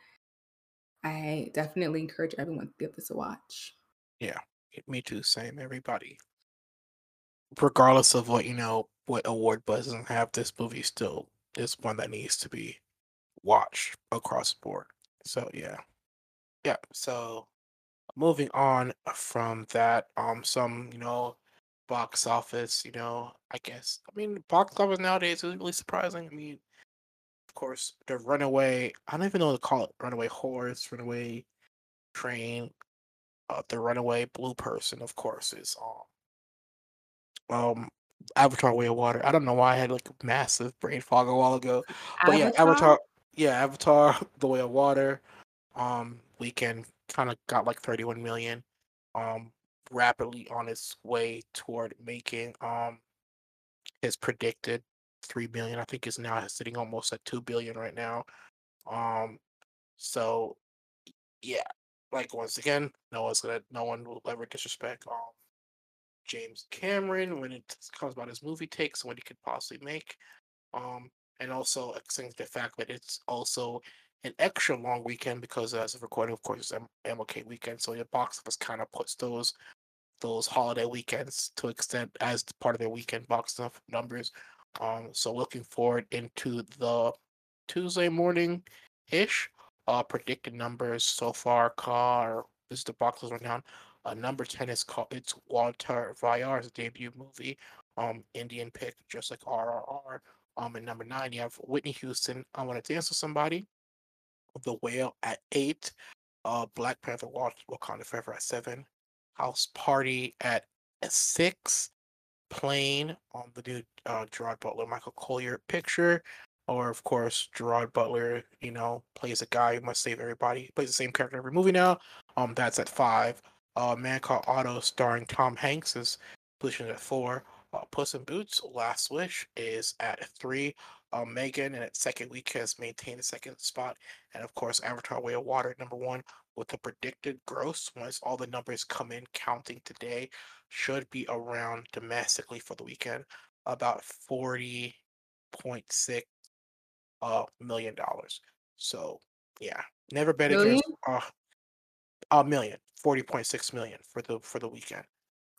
I definitely encourage everyone to give this a watch. Yeah, me too. Same, everybody. Regardless of what, you know, what award doesn't have, this movie still is one that needs to be watched across the board. So, yeah. Yeah, so moving on from that, um, some you know, box office, you know, I guess. I mean, box office nowadays is really surprising. I mean, of course, the Runaway. I don't even know what to call it. Runaway horse, Runaway train. Uh, the Runaway blue person, of course, is um, um, Avatar: Way of Water. I don't know why I had like a massive brain fog a while ago, but yeah, Avatar. Yeah, Avatar: The Way of Water. Um, weekend kind of got like 31 million. Um, rapidly on its way toward making um his predicted 3 billion. I think is now sitting almost at 2 billion right now. Um, so yeah, like once again, no one's gonna, no one will ever disrespect um James Cameron when it comes about his movie takes what he could possibly make. Um, and also accenting the fact that it's also an extra long weekend because as of recording, of course, it's MLK weekend. So your box office kind of puts those those holiday weekends to extent as part of their weekend box office numbers. Um, so looking forward into the Tuesday morning ish. Uh, predicted numbers so far. Car this is the box office rundown. Uh, number ten is called it's Waltair Veerayya's debut movie. Um, Indian pick, just like RRR. Um, and number nine, you have Whitney Houston. I want to dance with somebody. The Whale at eight, uh, Black Panther Watch Wakanda Forever at seven, House Party at six, Plane on the new uh, Gerard Butler Michael Colter picture, or of course Gerard Butler, you know, plays a guy who must save everybody. He plays the same character every movie now. Um, that's at five. Uh, Man Called Otto starring Tom Hanks is positioned at four. Uh, Puss in Boots Last Wish is at three. Uh, Megan in its second week has maintained the second spot. And of course, Avatar Way of Water number one with the predicted gross, once all the numbers come in counting today, should be around domestically for the weekend about $40.6 uh, million dollars. So yeah, never bet million? against uh, a million, 40.6 million for the for the weekend.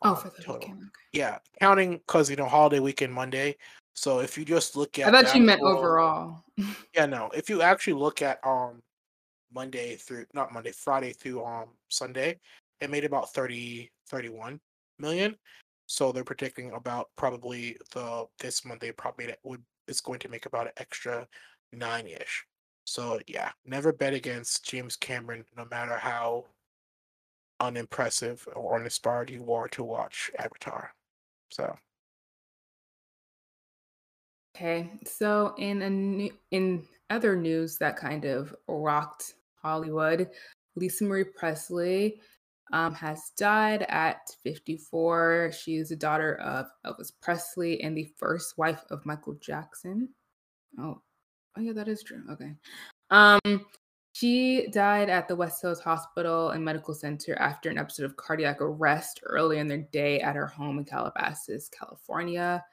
Oh, um, for the total. weekend. Okay. Yeah, counting because you know holiday weekend Monday. So if you just look at, I thought you meant overall. yeah, no. If you actually look at um Monday through not Monday, Friday through um Sunday, it made about 30, 31 million. So they're predicting about probably the this month they probably would is going to make about an extra nine ish. So yeah, never bet against James Cameron, no matter how unimpressive or uninspired you are to watch Avatar. So Okay, so in a new, in other news that kind of rocked Hollywood, Lisa Marie Presley um, has died at 54. She is the daughter of Elvis Presley and the first wife of Michael Jackson. Oh, oh yeah, that is true. Okay. Um, she died at the West Hills Hospital and Medical Center after an episode of cardiac arrest earlier in the day at her home in Calabasas, California.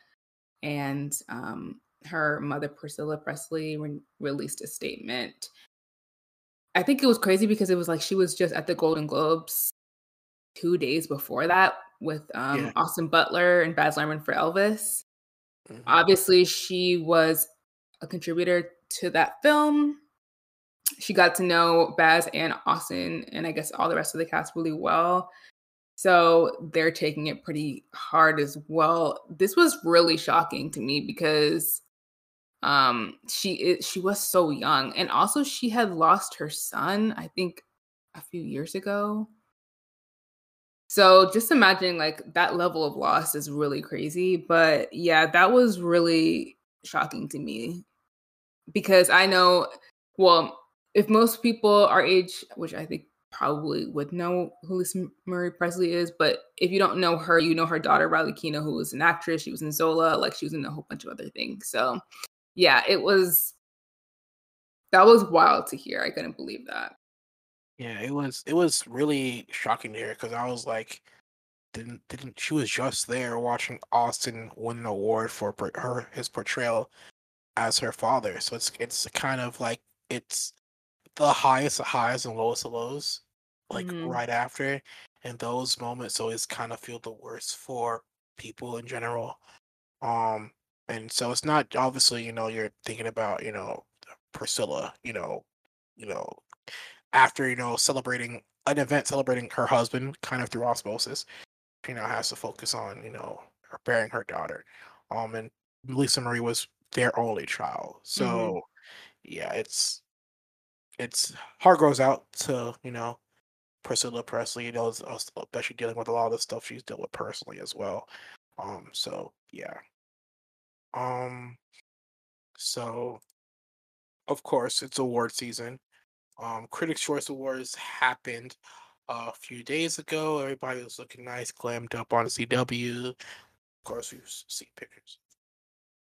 And um, her mother, Priscilla Presley, re- released a statement. I think it was crazy because it was like she was just at the Golden Globes two days before that with um, yeah. Austin Butler and Baz Luhrmann for Elvis. Mm-hmm. Obviously, she was a contributor to that film. She got to know Baz and Austin, and I guess all the rest of the cast really well. So they're taking it pretty hard as well. This was really shocking to me because um she she was so young and also she had lost her son I think a few years ago. So just imagine like that level of loss is really crazy. But yeah, that was really shocking to me because I know, well, if most people our age, which I think probably would know who Lisa Marie Presley is, but if you don't know her, you know her daughter Riley Keough, who was an actress. She was in Zola, like she was in a whole bunch of other things. So yeah, it was that was wild to hear. I couldn't believe that. Yeah, it was it was really shocking to hear because I was like, didn't didn't she was just there watching Austin win an award for her his portrayal as her father. So it's it's kind of like it's the highest of highs and lowest of lows, like mm-hmm. right after, and those moments always kind of feel the worst for people in general. Um, and so it's not obviously you know you're thinking about you know Priscilla, you know, you know after you know celebrating an event celebrating her husband kind of through osmosis you know has to focus on you know her bearing her daughter um and lisa marie was their only child so mm-hmm. yeah it's it's heart goes out to you know priscilla presley you know especially dealing with a lot of the stuff she's dealt with personally as well um so yeah um so of course it's award season um, Critics' Choice Awards happened a few days ago. Everybody was looking nice, glammed up on CW. Of course, we see pictures.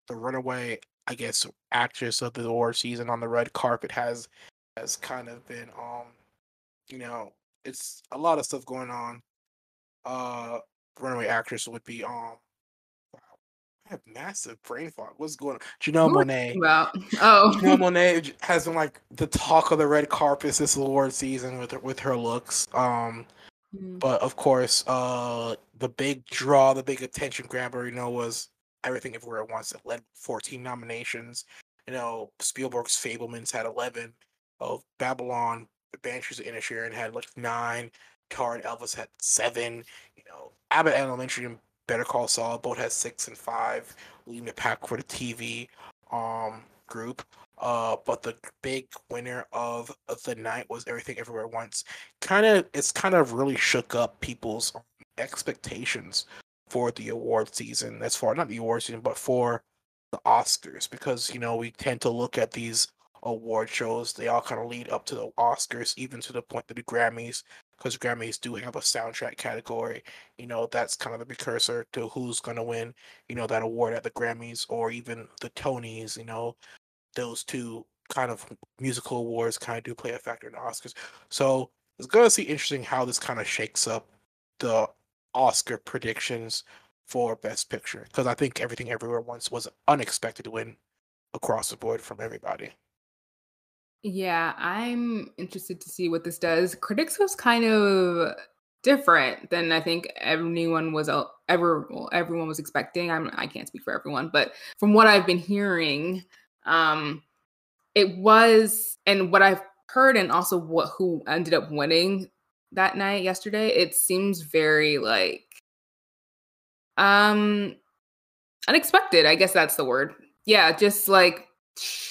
The runaway, I guess, actress of the award season on the red carpet has has kind of been, um, you know, it's a lot of stuff going on. Uh, runaway actress would be um I have massive brain fog. What's going on? Janelle Monáe. About? Oh, Janelle Monáe has been like the talk of the red carpet this award season with her, with her looks. Um, mm. but of course, uh, the big draw, the big attention grabber, you know, was everything everywhere at once. It led 14 nominations. You know, Spielberg's Fabelmans had 11. Of Babylon, Banshees of Inisherin had like nine. Tar and Elvis had seven. You know, Abbott Elementary and Better Call Saul both had six and five, leading the pack for the TV um group. Uh, but the big winner of the night was Everything Everywhere Once. Kind of, it's kind of really shook up people's expectations for the award season. As far not the award season, but for the Oscars, because you know we tend to look at these award shows. They all kind of lead up to the Oscars, even to the point that the Grammys because Grammys do have a soundtrack category. You know, that's kind of the precursor to who's going to win, you know, that award at the Grammys or even the Tonys. You know, those two kind of musical awards kind of do play a factor in the Oscars. So it's going to see interesting how this kind of shakes up the Oscar predictions for Best Picture because I think Everything Everywhere Once was unexpected to win across the board from everybody. Yeah, I'm interested to see what this does. Critics was kind of different than I think anyone was ever well, everyone was expecting. I'm I can't speak for everyone, but from what I've been hearing, um it was and what I've heard and also what who ended up winning that night yesterday, it seems very like um unexpected. I guess that's the word. Yeah, just like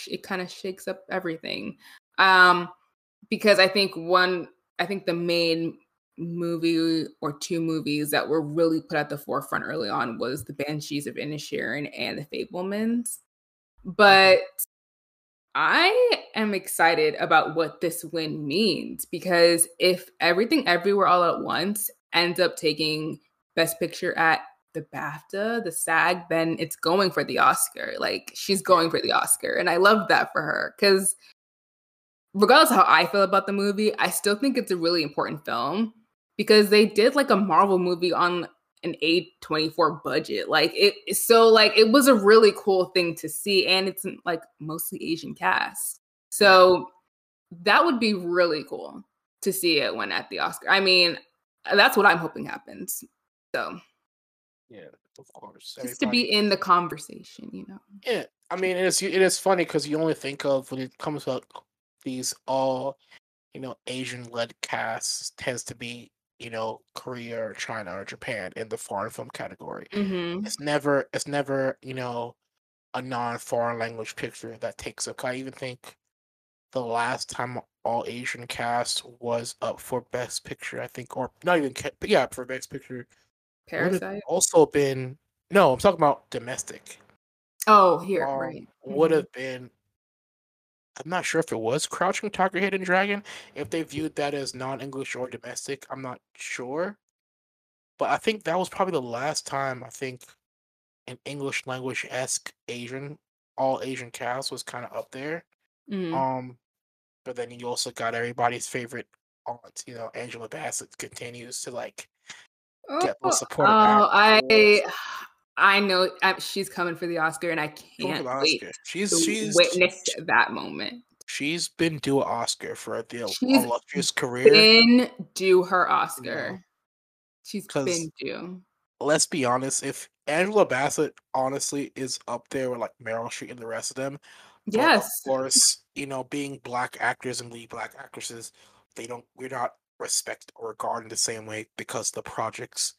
it kind of shakes up everything. Um, because I think one, I think the main movie or two movies that were really put at the forefront early on was the Banshees of Inisherin and the Fabelmans. Mm-hmm. But I am excited about what this win means because if everything everywhere all at once ends up taking best picture at the BAFTA, the SAG, then it's going for the Oscar. Like she's going for the Oscar. And I love that for her because regardless of how I feel about the movie, I still think it's a really important film because they did like a Marvel movie on an A24 budget. Like it so like it was a really cool thing to see and it's like mostly Asian cast. So that would be really cool to see it when at the Oscar. I mean, that's what I'm hoping happens. So yeah, of course. Just Everybody. to be in the conversation, you know. Yeah, I mean, it's it is funny because you only think of when it comes to these all, you know, Asian led casts tends to be you know Korea or China or Japan in the foreign film category. Mm-hmm. It's never it's never you know a non foreign language picture that takes up. I even think the last time all Asian cast was up for Best Picture, I think, or not even, but yeah, for Best Picture. Parasite. Also been no, I'm talking about domestic. Oh, here, um, right. Would have been I'm not sure if it was Crouching Tiger, Hidden Dragon. If they viewed that as non-English or domestic, I'm not sure. But I think that was probably the last time I think an English language esque Asian, all Asian cast was kind of up there. Mm. Um, but then you also got everybody's favorite aunt, you know, Angela Bassett continues to like get the oh, support. Oh, I I know I, she's coming for the Oscar, and I can't wait she's, she's, witnessed that moment. She's been due an Oscar for the she's illustrious career. Been due her Oscar. Yeah. She's been due. Let's be honest. If Angela Bassett honestly is up there with like Meryl Streep and the rest of them, yes, of course, you know, being black actors and lead black actresses, they don't. We're not respect or regard in the same way because the projects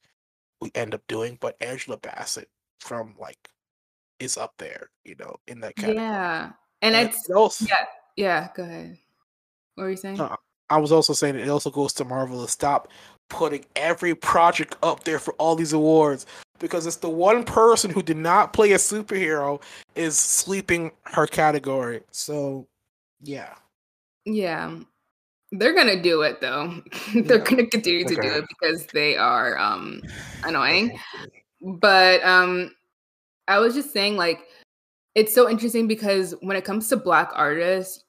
we end up doing, but Angela Bassett from like is up there, you know, in that category. Yeah, and, and it's it also, yeah, yeah. Go ahead. What were you saying? Uh, I was also saying it also goes to Marvel to stop putting every project up there for all these awards because it's the one person who did not play a superhero is sleeping her category. So, yeah. Yeah. They're gonna do it though. They're yeah. gonna continue to okay. do it because they are um annoying. but um I was just saying like it's so interesting because when it comes to black artists,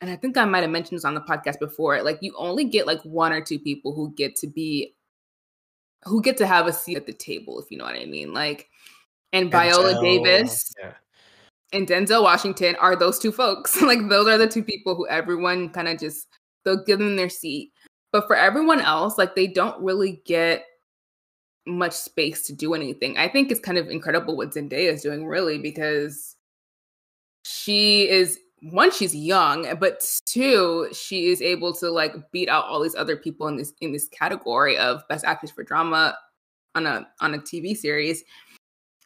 and I think I might have mentioned this on the podcast before, like you only get like one or two people who get to be who get to have a seat at the table, if you know what I mean. Like and Viola Denzel, Davis yeah. and Denzel Washington are those two folks. like those are the two people who everyone kind of just they'll give them their seat. But for everyone else, like they don't really get much space to do anything. I think it's kind of incredible what Zendaya is doing, really, because she is one, she's young, but two, she is able to like beat out all these other people in this in this category of best actress for drama on a on a TV series.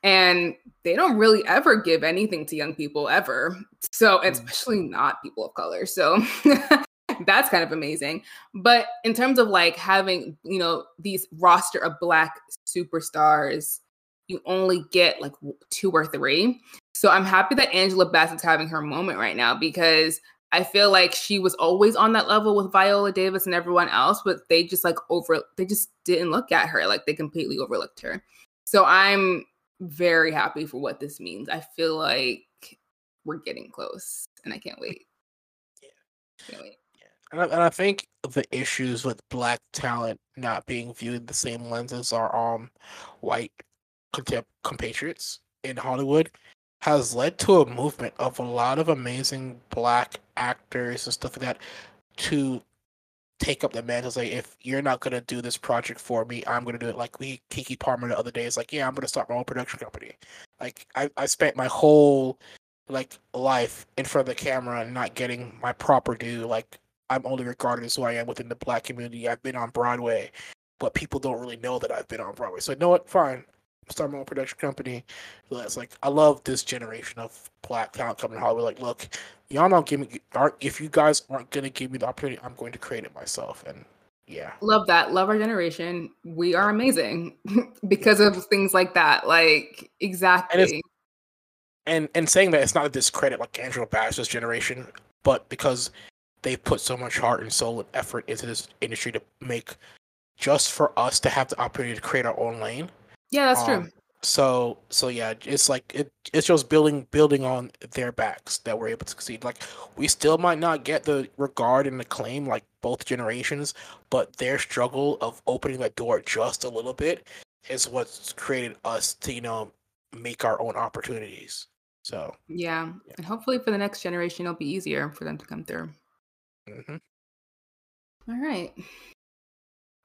And they don't really ever give anything to young people ever. So, mm. especially not people of color. So, that's kind of amazing. But in terms of like having, you know, these roster of black superstars, you only get like two or three. So I'm happy that Angela Bassett's having her moment right now because I feel like she was always on that level with Viola Davis and everyone else, but they just like over they just didn't look at her like they completely overlooked her. So I'm very happy for what this means. I feel like we're getting close and I can't wait. Yeah. Can't wait. And I, and I think the issues with black talent not being viewed the same lenses are um white compatriots in Hollywood has led to a movement of a lot of amazing black actors and stuff like that to take up the mantle. Say, if you're not gonna do this project for me, I'm gonna do it. Like we Keke Palmer the other day is like, yeah, I'm gonna start my own production company. Like I, I spent my whole like life in front of the camera and not getting my proper due. Like I'm only regarded as who I am within the black community. I've been on Broadway, but people don't really know that I've been on Broadway. So you know what? Fine. Start my own production company. That's like I love this generation of black talent coming to Hollywood. Like, look, y'all don't give me aren't if you guys aren't gonna give me the opportunity, I'm going to create it myself. And yeah. Love that. Love our generation. We are amazing because of things like that. Like exactly. and and saying that it's not a discredit like Angela Bassett's generation, but because they put so much heart and soul and effort into this industry to make just for us to have the opportunity to create our own lane. Yeah, that's Um, true. So so yeah, it's like it it's just building building on their backs that we're able to succeed. Like we still might not get the regard and acclaim like both generations, but their struggle of opening that door just a little bit is what's created us to, you know, make our own opportunities. So Yeah. Yeah. And hopefully for the next generation, it'll be easier for them to come through. Mhm. All right.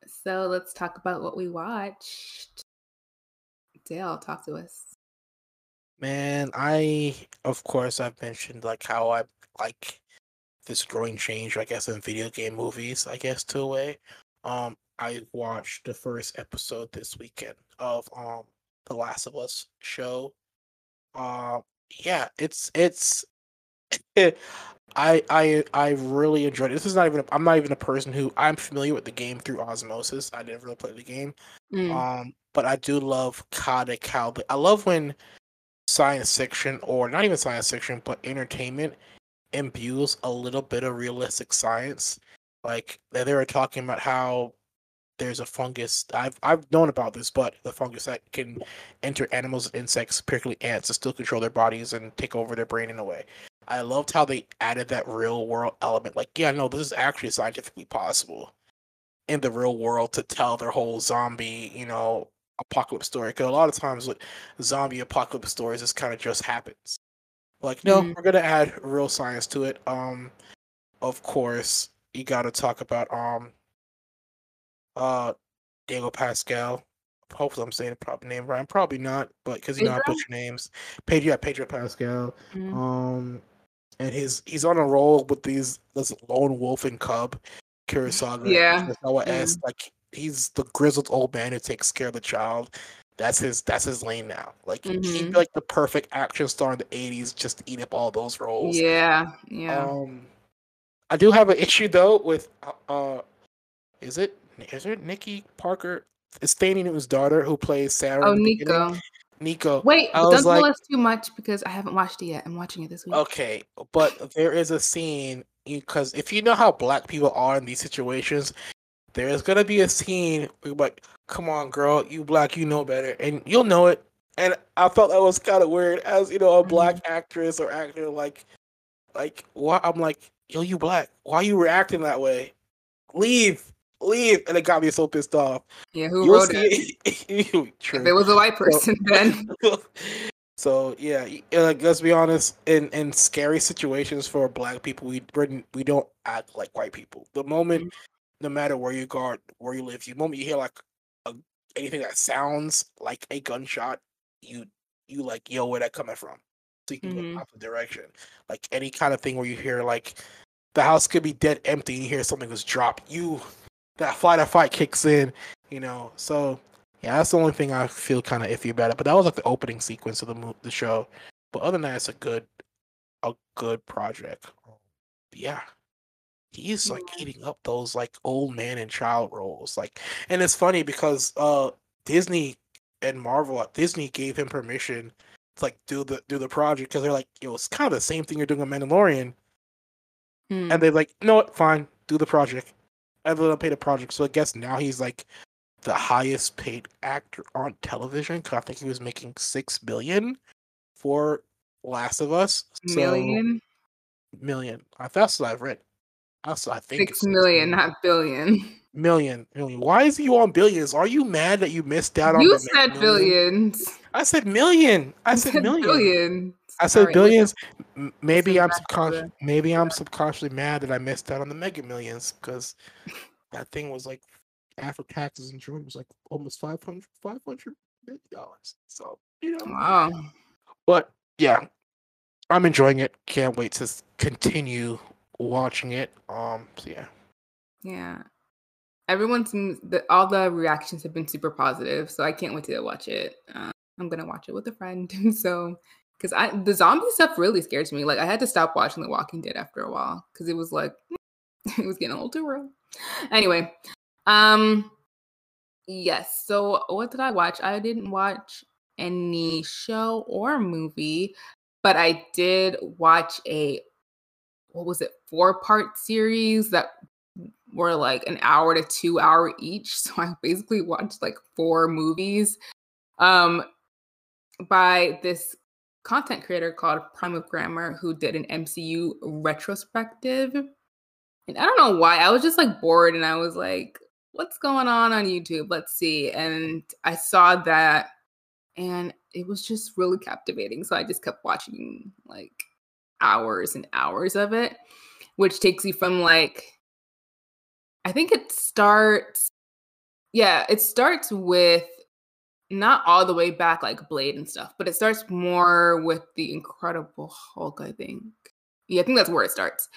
So let's talk about what we watched. Dale, talk to us. man, I of course I've mentioned like how I like this growing change, I guess, in video game movies, I guess, to a way. Um, I watched the first episode this weekend of um The Last of Us show. Um, yeah, it's it's I I I really enjoyed it. This is not even I'm not even a person who I'm familiar with the game through osmosis. I didn't really play the game. Mm, Um, but I do love Kada Cowboy. I love when science fiction, or not even science fiction, but entertainment imbues a little bit of realistic science. Like they they were talking about how there's a fungus. I've I've known about this, but the fungus that can enter animals and insects, particularly ants, to still control their bodies and take over their brain in a way. I loved how they added that real world element. Like, yeah, no, this is actually scientifically possible in the real world to tell their whole zombie, you know, apocalypse story. Because a lot of times with zombie apocalypse stories, this kind of just happens. Like, no, Mhm. we're gonna add real science to it. Um, of course, you got to talk about um, uh, Diego Pascal. Hopefully, I'm saying the proper name right. I'm probably not, but because you know I butcher names. Pedro, yeah, Pedro Pascal. mm. Um, and his he's on a roll with these this lone wolf and cub, Kurosawa, Yeah. S. Like he's the grizzled old man who takes care of the child. That's his that's his lane now. Like he'd be Mhm. like the perfect action star in the '80s, just to eat up all those roles. Yeah. Yeah. Um, I do have an issue though with uh, uh is it is it Nikki Parker? It's Thandie Newton's daughter who plays Sarah. oh, Nico. beginning. Nico. Wait, I don't was tell like- us too much because I haven't watched it yet. I'm watching it this week. Okay, but there is a scene because if you know how black people are in these situations, there is gonna be a scene where you're like, "Come on, girl, you black, you know better," and you'll know it. And I felt that was kind of weird, as you know, a mm-hmm. black actress or actor, like, like what? I'm like, yo, you black, why are you reacting that way? Leave, leave, and it got me so pissed off. Yeah, who You'll wrote it? If it was a white person, then so yeah, uh, like let's be honest. In in scary situations for black people, we we're- don't act like white people. The moment, no matter where you go, where you live, the moment you hear like a, anything that sounds like a gunshot, you you like yo, where that coming from? So you can Mhm. go opposite direction. Like any kind of thing where you hear like the house could be dead empty, and you hear something was dropped, you that fight or fight kicks in. You know, so yeah, that's the only thing I feel kind of iffy about it. But that was like the opening sequence of the mo- the show. But other than that, it's a good, a good project. Yeah, he's like eating up those like old man and child roles. Like, and it's funny because uh Disney and Marvel, uh, Disney gave him permission to like do the do the project because they're like, yo, it's kind of the same thing you're doing with Mandalorian, Hmm. and they're like, no, what, fine, do the project. Pay the project. So I guess now he's like the highest paid actor on television. Cause I think he was making six billion for Last of Us. So, million, million. I that's what I've read. That's I think. six it's million, not billion. million, million. Why is he on billions? Are you mad that you missed out on? You the said million? billions. I said million. I said, said million. billions. I said billions. Maybe I'm subconscious. Maybe I'm subconsciously mad that I missed out on the Mega Millions because that thing was like after taxes and insurance was like almost 500 500 million dollars. So you know, Wow. but yeah, I'm enjoying it. Can't wait to continue watching it. Um, so yeah, Yeah. Everyone seems the all the reactions have been super positive, so I can't wait to watch it. Uh, I'm gonna watch it with a friend, so because I the zombie stuff really scares me. Like I had to stop watching The Walking Dead after a while because it was like it was getting a little too real. Anyway, um, yes. So what did I watch? I didn't watch any show or movie. but I did watch a what was it four part series that were like an hour to two hour each. So I basically watched like four movies um, by this content creator called Prime of Grammar who did an MCU retrospective. And I don't know why. I was just like bored and I was like, what's going on on YouTube? Let's see. And I saw that and it was just really captivating. So I just kept watching like hours and hours of it, which takes you from like, I think it starts, yeah, it starts with not all the way back like Blade and stuff, but it starts more with the Incredible Hulk, I think. Yeah, I think that's where it starts.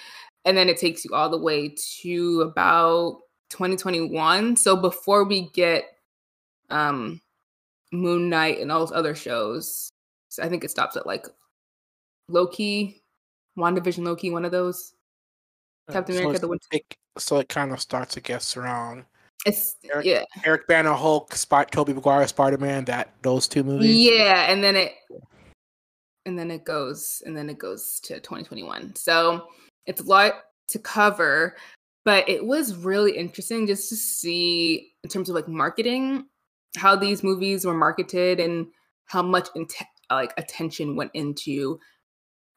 And then it takes you all the way to about 2021. So before we get um Moon Knight and all those other shows, so I think it stops at like Loki, WandaVision Loki, one of those. Captain so America the Winter. It, so it kind of starts, I guess, around It's Eric- yeah. Eric Bana, Hulk, Spot, Tobey Maguire, Spider Man. That those two movies. Yeah, and then it and then it goes and then it goes to 2021. So it's a lot to cover, but it was really interesting just to see in terms of like marketing how these movies were marketed and how much int- like attention went into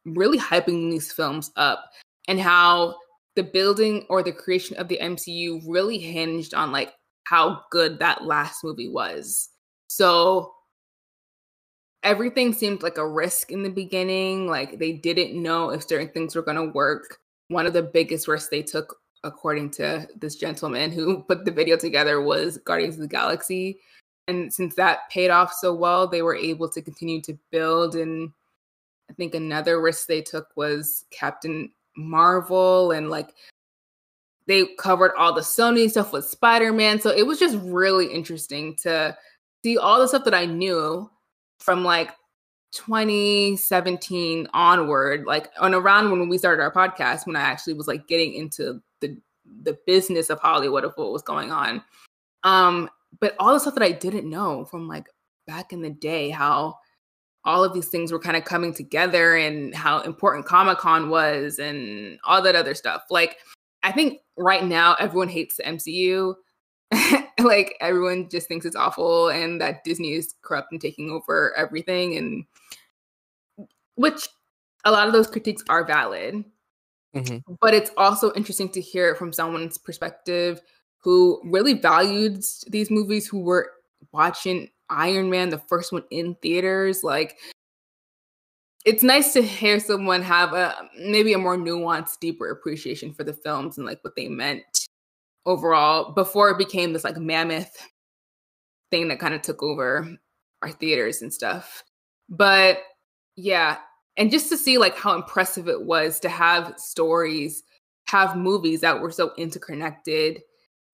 really hyping these films up and how the building or the creation of the MCU really hinged on like how good that last movie was. So everything seemed like a risk in the beginning. Like they didn't know if certain things were going to work. One of the biggest risks they took, according to this gentleman who put the video together, was Guardians of the Galaxy. And since that paid off so well, they were able to continue to build. And I think another risk they took was Captain Marvel and like they covered all the Sony stuff with Spider Man. So it was just really interesting to see all the stuff that I knew from like 2017 onward, like on around when we started our podcast, when I actually was like getting into the the business of Hollywood of what was going on. Um, but all the stuff that I didn't know from like back in the day, how all of these things were kind of coming together and how important Comic Con was and all that other stuff. Like, I think right now everyone hates the MCU. like, everyone just thinks it's awful and that Disney is corrupt and taking over everything. And which a lot of those critiques are valid. Mhm. But it's also interesting to hear it from someone's perspective who really valued these movies, who were watching Iron Man, the first one in theaters. Like, it's nice to hear someone have a maybe a more nuanced, deeper appreciation for the films and like what they meant overall before it became this like mammoth thing that kind of took over our theaters and stuff. But yeah, and just to see like how impressive it was to have stories, have movies that were so interconnected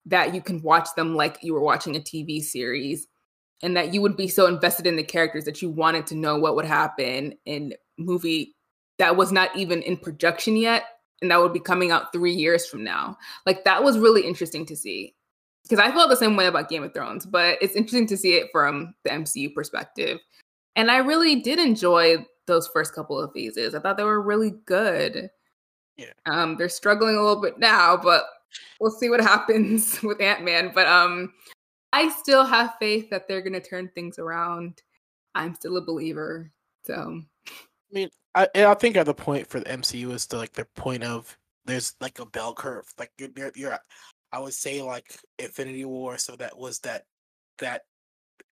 that you can watch them like you were watching a TV series and that you would be so invested in the characters that you wanted to know what would happen in movie that was not even in production yet and that would be coming out 3 years from now. Like that was really interesting to see. Cuz I felt the same way about Game of Thrones, but it's interesting to see it from the MCU perspective. And I really did enjoy those first couple of phases. I thought they were really good. Yeah. Um they're struggling a little bit now, but we'll see what happens with Ant-Man, but um I still have faith that they're going to turn things around. I'm still a believer. So, I mean, I I think at the point for the MCU is the like the point of there's like a bell curve. Like you're you're, you're I would say like Infinity War, so that was that that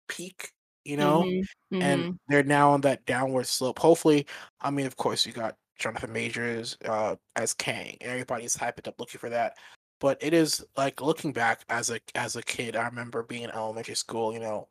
peak, you know, mhm, mhm. and they're now on that downward slope. Hopefully, I mean, of course, you got Jonathan Majors uh, as Kang. Everybody's hyped up looking for that. But it is like looking back as a as a kid, I remember being in elementary school. You know,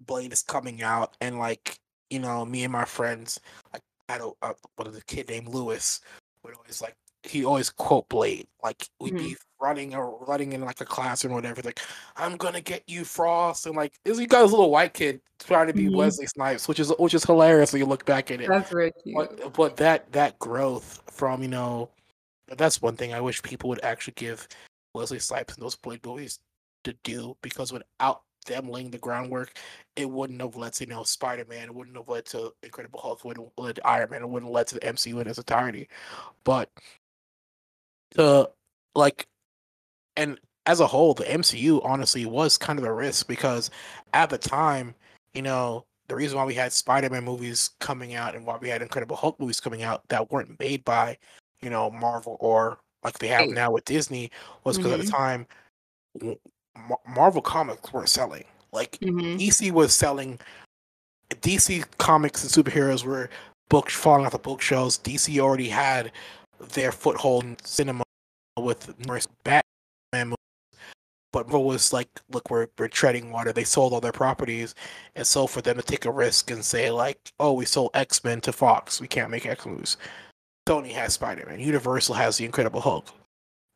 Blade is coming out, and like you know, me and my friends, like I had a uh, what is a kid named Lewis would always like he always quote Blade. Like we'd be running or running in like a class or whatever. Like I'm gonna get you, Frost, and like this you got this little white kid trying to be Mhm. Wesley Snipes, which is which is hilarious when you look back at it. That's cute. But but that that growth from you know, that's one thing I wish people would actually give Wesley Snipes and those Blade movies to do because without them laying the groundwork, it wouldn't have led to you know Spider Man, it wouldn't have led to Incredible Hulk, wouldn't led to Iron Man, it wouldn't have led to the MCU in its entirety. But to like, and as a whole, the MCU honestly was kind of a risk because at the time, you know, the reason why we had Spider-Man movies coming out and why we had Incredible Hulk movies coming out that weren't made by, you know, Marvel or like they have now with Disney was because mm-hmm. at the mm-hmm. time Marvel comics weren't selling. Like mm-hmm. DC was selling DC comics and superheroes were books falling off the bookshelves. DC already had their foothold in cinema with numerous Batman movies but Marvel was like, look, we're we're treading water. They sold all their properties, and so for them to take a risk and say like, oh, we sold X Men to Fox, we can't make X movies. Sony has Spider Man. Universal has the Incredible Hulk,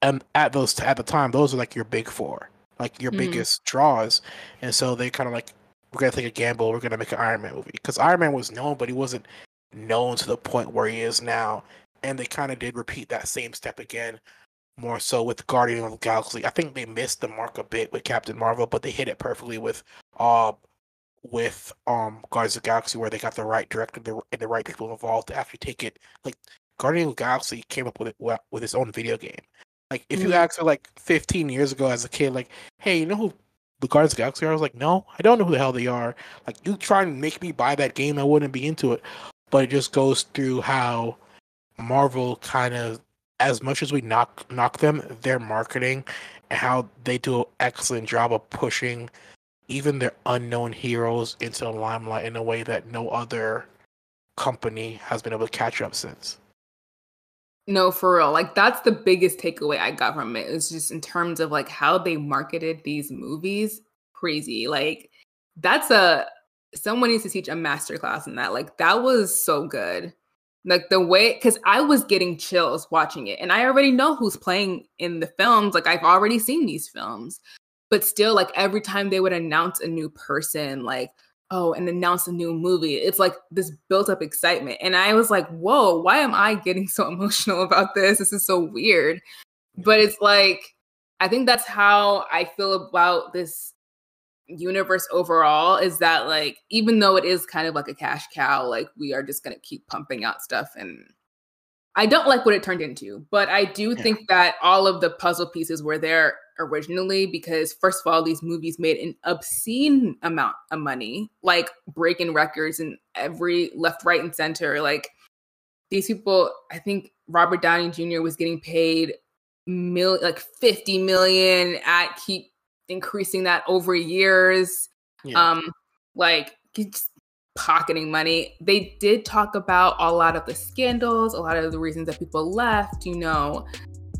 and at those at the time, those are like your big four, like your mm-hmm. biggest draws, and so they kind of like, we're gonna take a gamble. We're gonna make an Iron Man movie because Iron Man was known, but he wasn't known to the point where he is now. And they kind of did repeat that same step again more so with Guardian of the Galaxy. I think they missed the mark a bit with Captain Marvel, but they hit it perfectly with uh with um Guardians of the Galaxy where they got the right director and the right people involved to actually take it like Guardian of the Galaxy came up with it with its own video game. Like if mm-hmm. you asked her like 15 years ago as a kid, like, hey, you know who the Guardians of the Galaxy are? I was like, no, I don't know who the hell they are. Like you try and make me buy that game, I wouldn't be into it. But it just goes through how Marvel kind of as much as we knock knock them, their marketing and how they do an excellent job of pushing even their unknown heroes into the limelight in a way that no other company has been able to catch up since. No, for real. Like that's the biggest takeaway I got from it. It's just in terms of like how they marketed these movies. Crazy. Like that's a someone needs to teach a master class in that. Like that was so good. Like the way, because I was getting chills watching it, and I already know who's playing in the films. Like I've already seen these films, but still, like every time they would announce a new person, like oh, and announce a new movie, it's like this built up excitement, and I was like, whoa, why am I getting so emotional about this? This is so weird, but it's like I think that's how I feel about this universe overall is that like even though it is kind of like a cash cow like we are just going to keep pumping out stuff and i don't like what it turned into but i do yeah. think that all of the puzzle pieces were there originally because first of all these movies made an obscene amount of money like breaking records in every left right and center like these people i think robert downey jr was getting paid mil like 50 million at keep increasing that over years. Yeah. Um, like pocketing money. They did talk about a lot of the scandals, a lot of the reasons that people left, you know,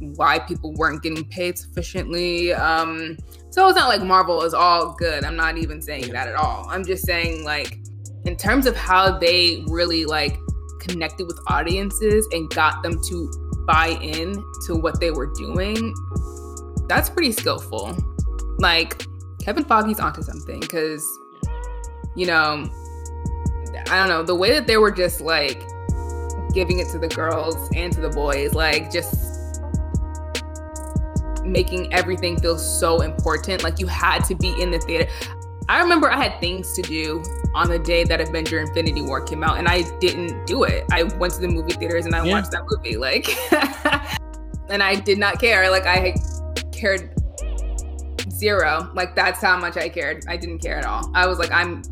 why people weren't getting paid sufficiently. Um, so it's not like Marvel is all good. I'm not even saying that at all. I'm just saying like in terms of how they really like connected with audiences and got them to buy in to what they were doing, that's pretty skillful like Kevin Feige's onto something because, you know, I don't know, the way that they were just like giving it to the girls and to the boys, like just making everything feel so important. Like you had to be in the theater. I remember I had things to do on the day that Avenger Infinity War came out, and I didn't do it. I went to the movie theaters and I yeah. watched that movie. Like, and I did not care. Like, I cared zero. Like that's how much I cared. I didn't care at all. I was like, I'm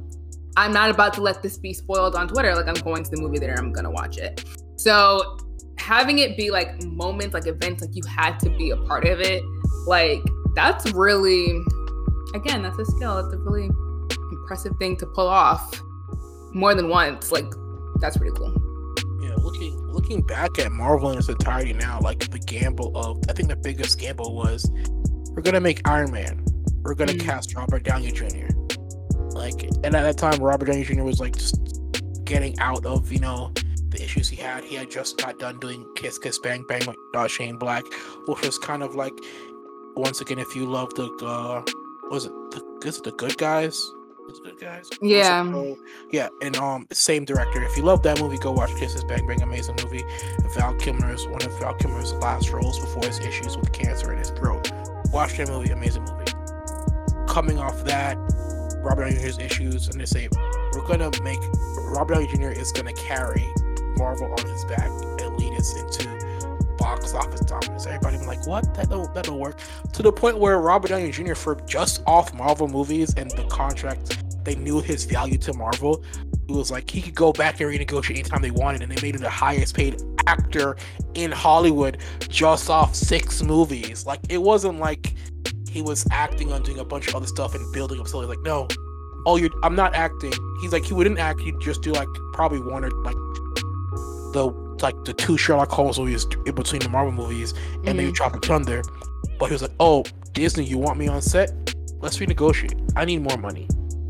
I'm not about to let this be spoiled on Twitter. Like I'm going to the movie theater, I'm gonna watch it. So having it be like moments, like events, like you had to be a part of it, like that's really again, that's a skill. It's a really impressive thing to pull off more than once. Like that's pretty cool. Yeah, looking looking back at Marvel in its entirety now, like the gamble of I think the biggest gamble was we're gonna make Iron Man. We're gonna mm. cast Robert Downey Jr. Like, and at that time, Robert Downey Jr. was like just getting out of you know the issues he had. He had just got done doing Kiss Kiss Bang Bang with uh, Shane Black, which was kind of like once again, if you love the uh, was it the is it the Good Guys? The good Guys. Yeah. yeah, and um, same director. If you love that movie, go watch Kiss Kiss Bang Bang. Amazing movie. Val Kilmer is one of Val Kilmer's last roles before his issues with cancer in his throat. Watch that movie, amazing movie. Coming off that, Robert Downey Jr.'s issues, and they say we're gonna make Robert Downey Jr. is gonna carry Marvel on his back and lead us into box office dominance. Everybody like, "What? That don't that don't work." To the point where Robert Downey Jr. for just off Marvel movies and the contract, they knew his value to Marvel. It was like he could go back and renegotiate anytime they wanted, and they made him the highest paid actor in Hollywood just off six movies. Like it wasn't like he was acting on doing a bunch of other stuff and building up So he's Like no, oh, you I'm not acting. He's like he wouldn't act. He'd just do like probably one or like the like the two Sherlock Holmes movies in between the Marvel movies, and mm-hmm. maybe Tropic Thunder. But he was like, "Oh, Disney, you want me on set? Let's renegotiate. I need more money."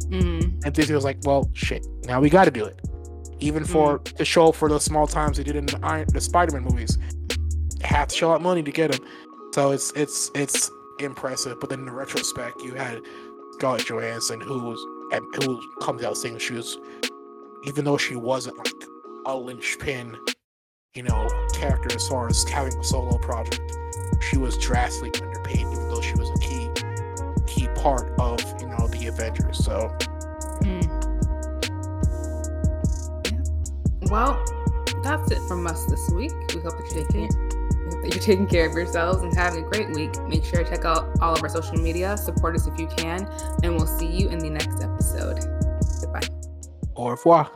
Mm-hmm. And Disney was like, "Well, shit. Now we got to do it, even for mm-hmm. to show for the small times they did in the, Iron, the Spider-Man movies. Have to shell out money to get them. So it's it's it's impressive. But then in retrospect, you had Scarlett Johansson, who's and who comes out saying she was, even though she wasn't like a linchpin you know, character as far as having a solo project. She was drastically underpaid, even though she was a key key part of you know the Avengers. So. Mm. Well, that's it from us this week. We hope that you're taking that you're taking care of yourselves and having a great week. Make sure to check out all of our social media, support us if you can, and we'll see you in the next episode. Goodbye. Au revoir.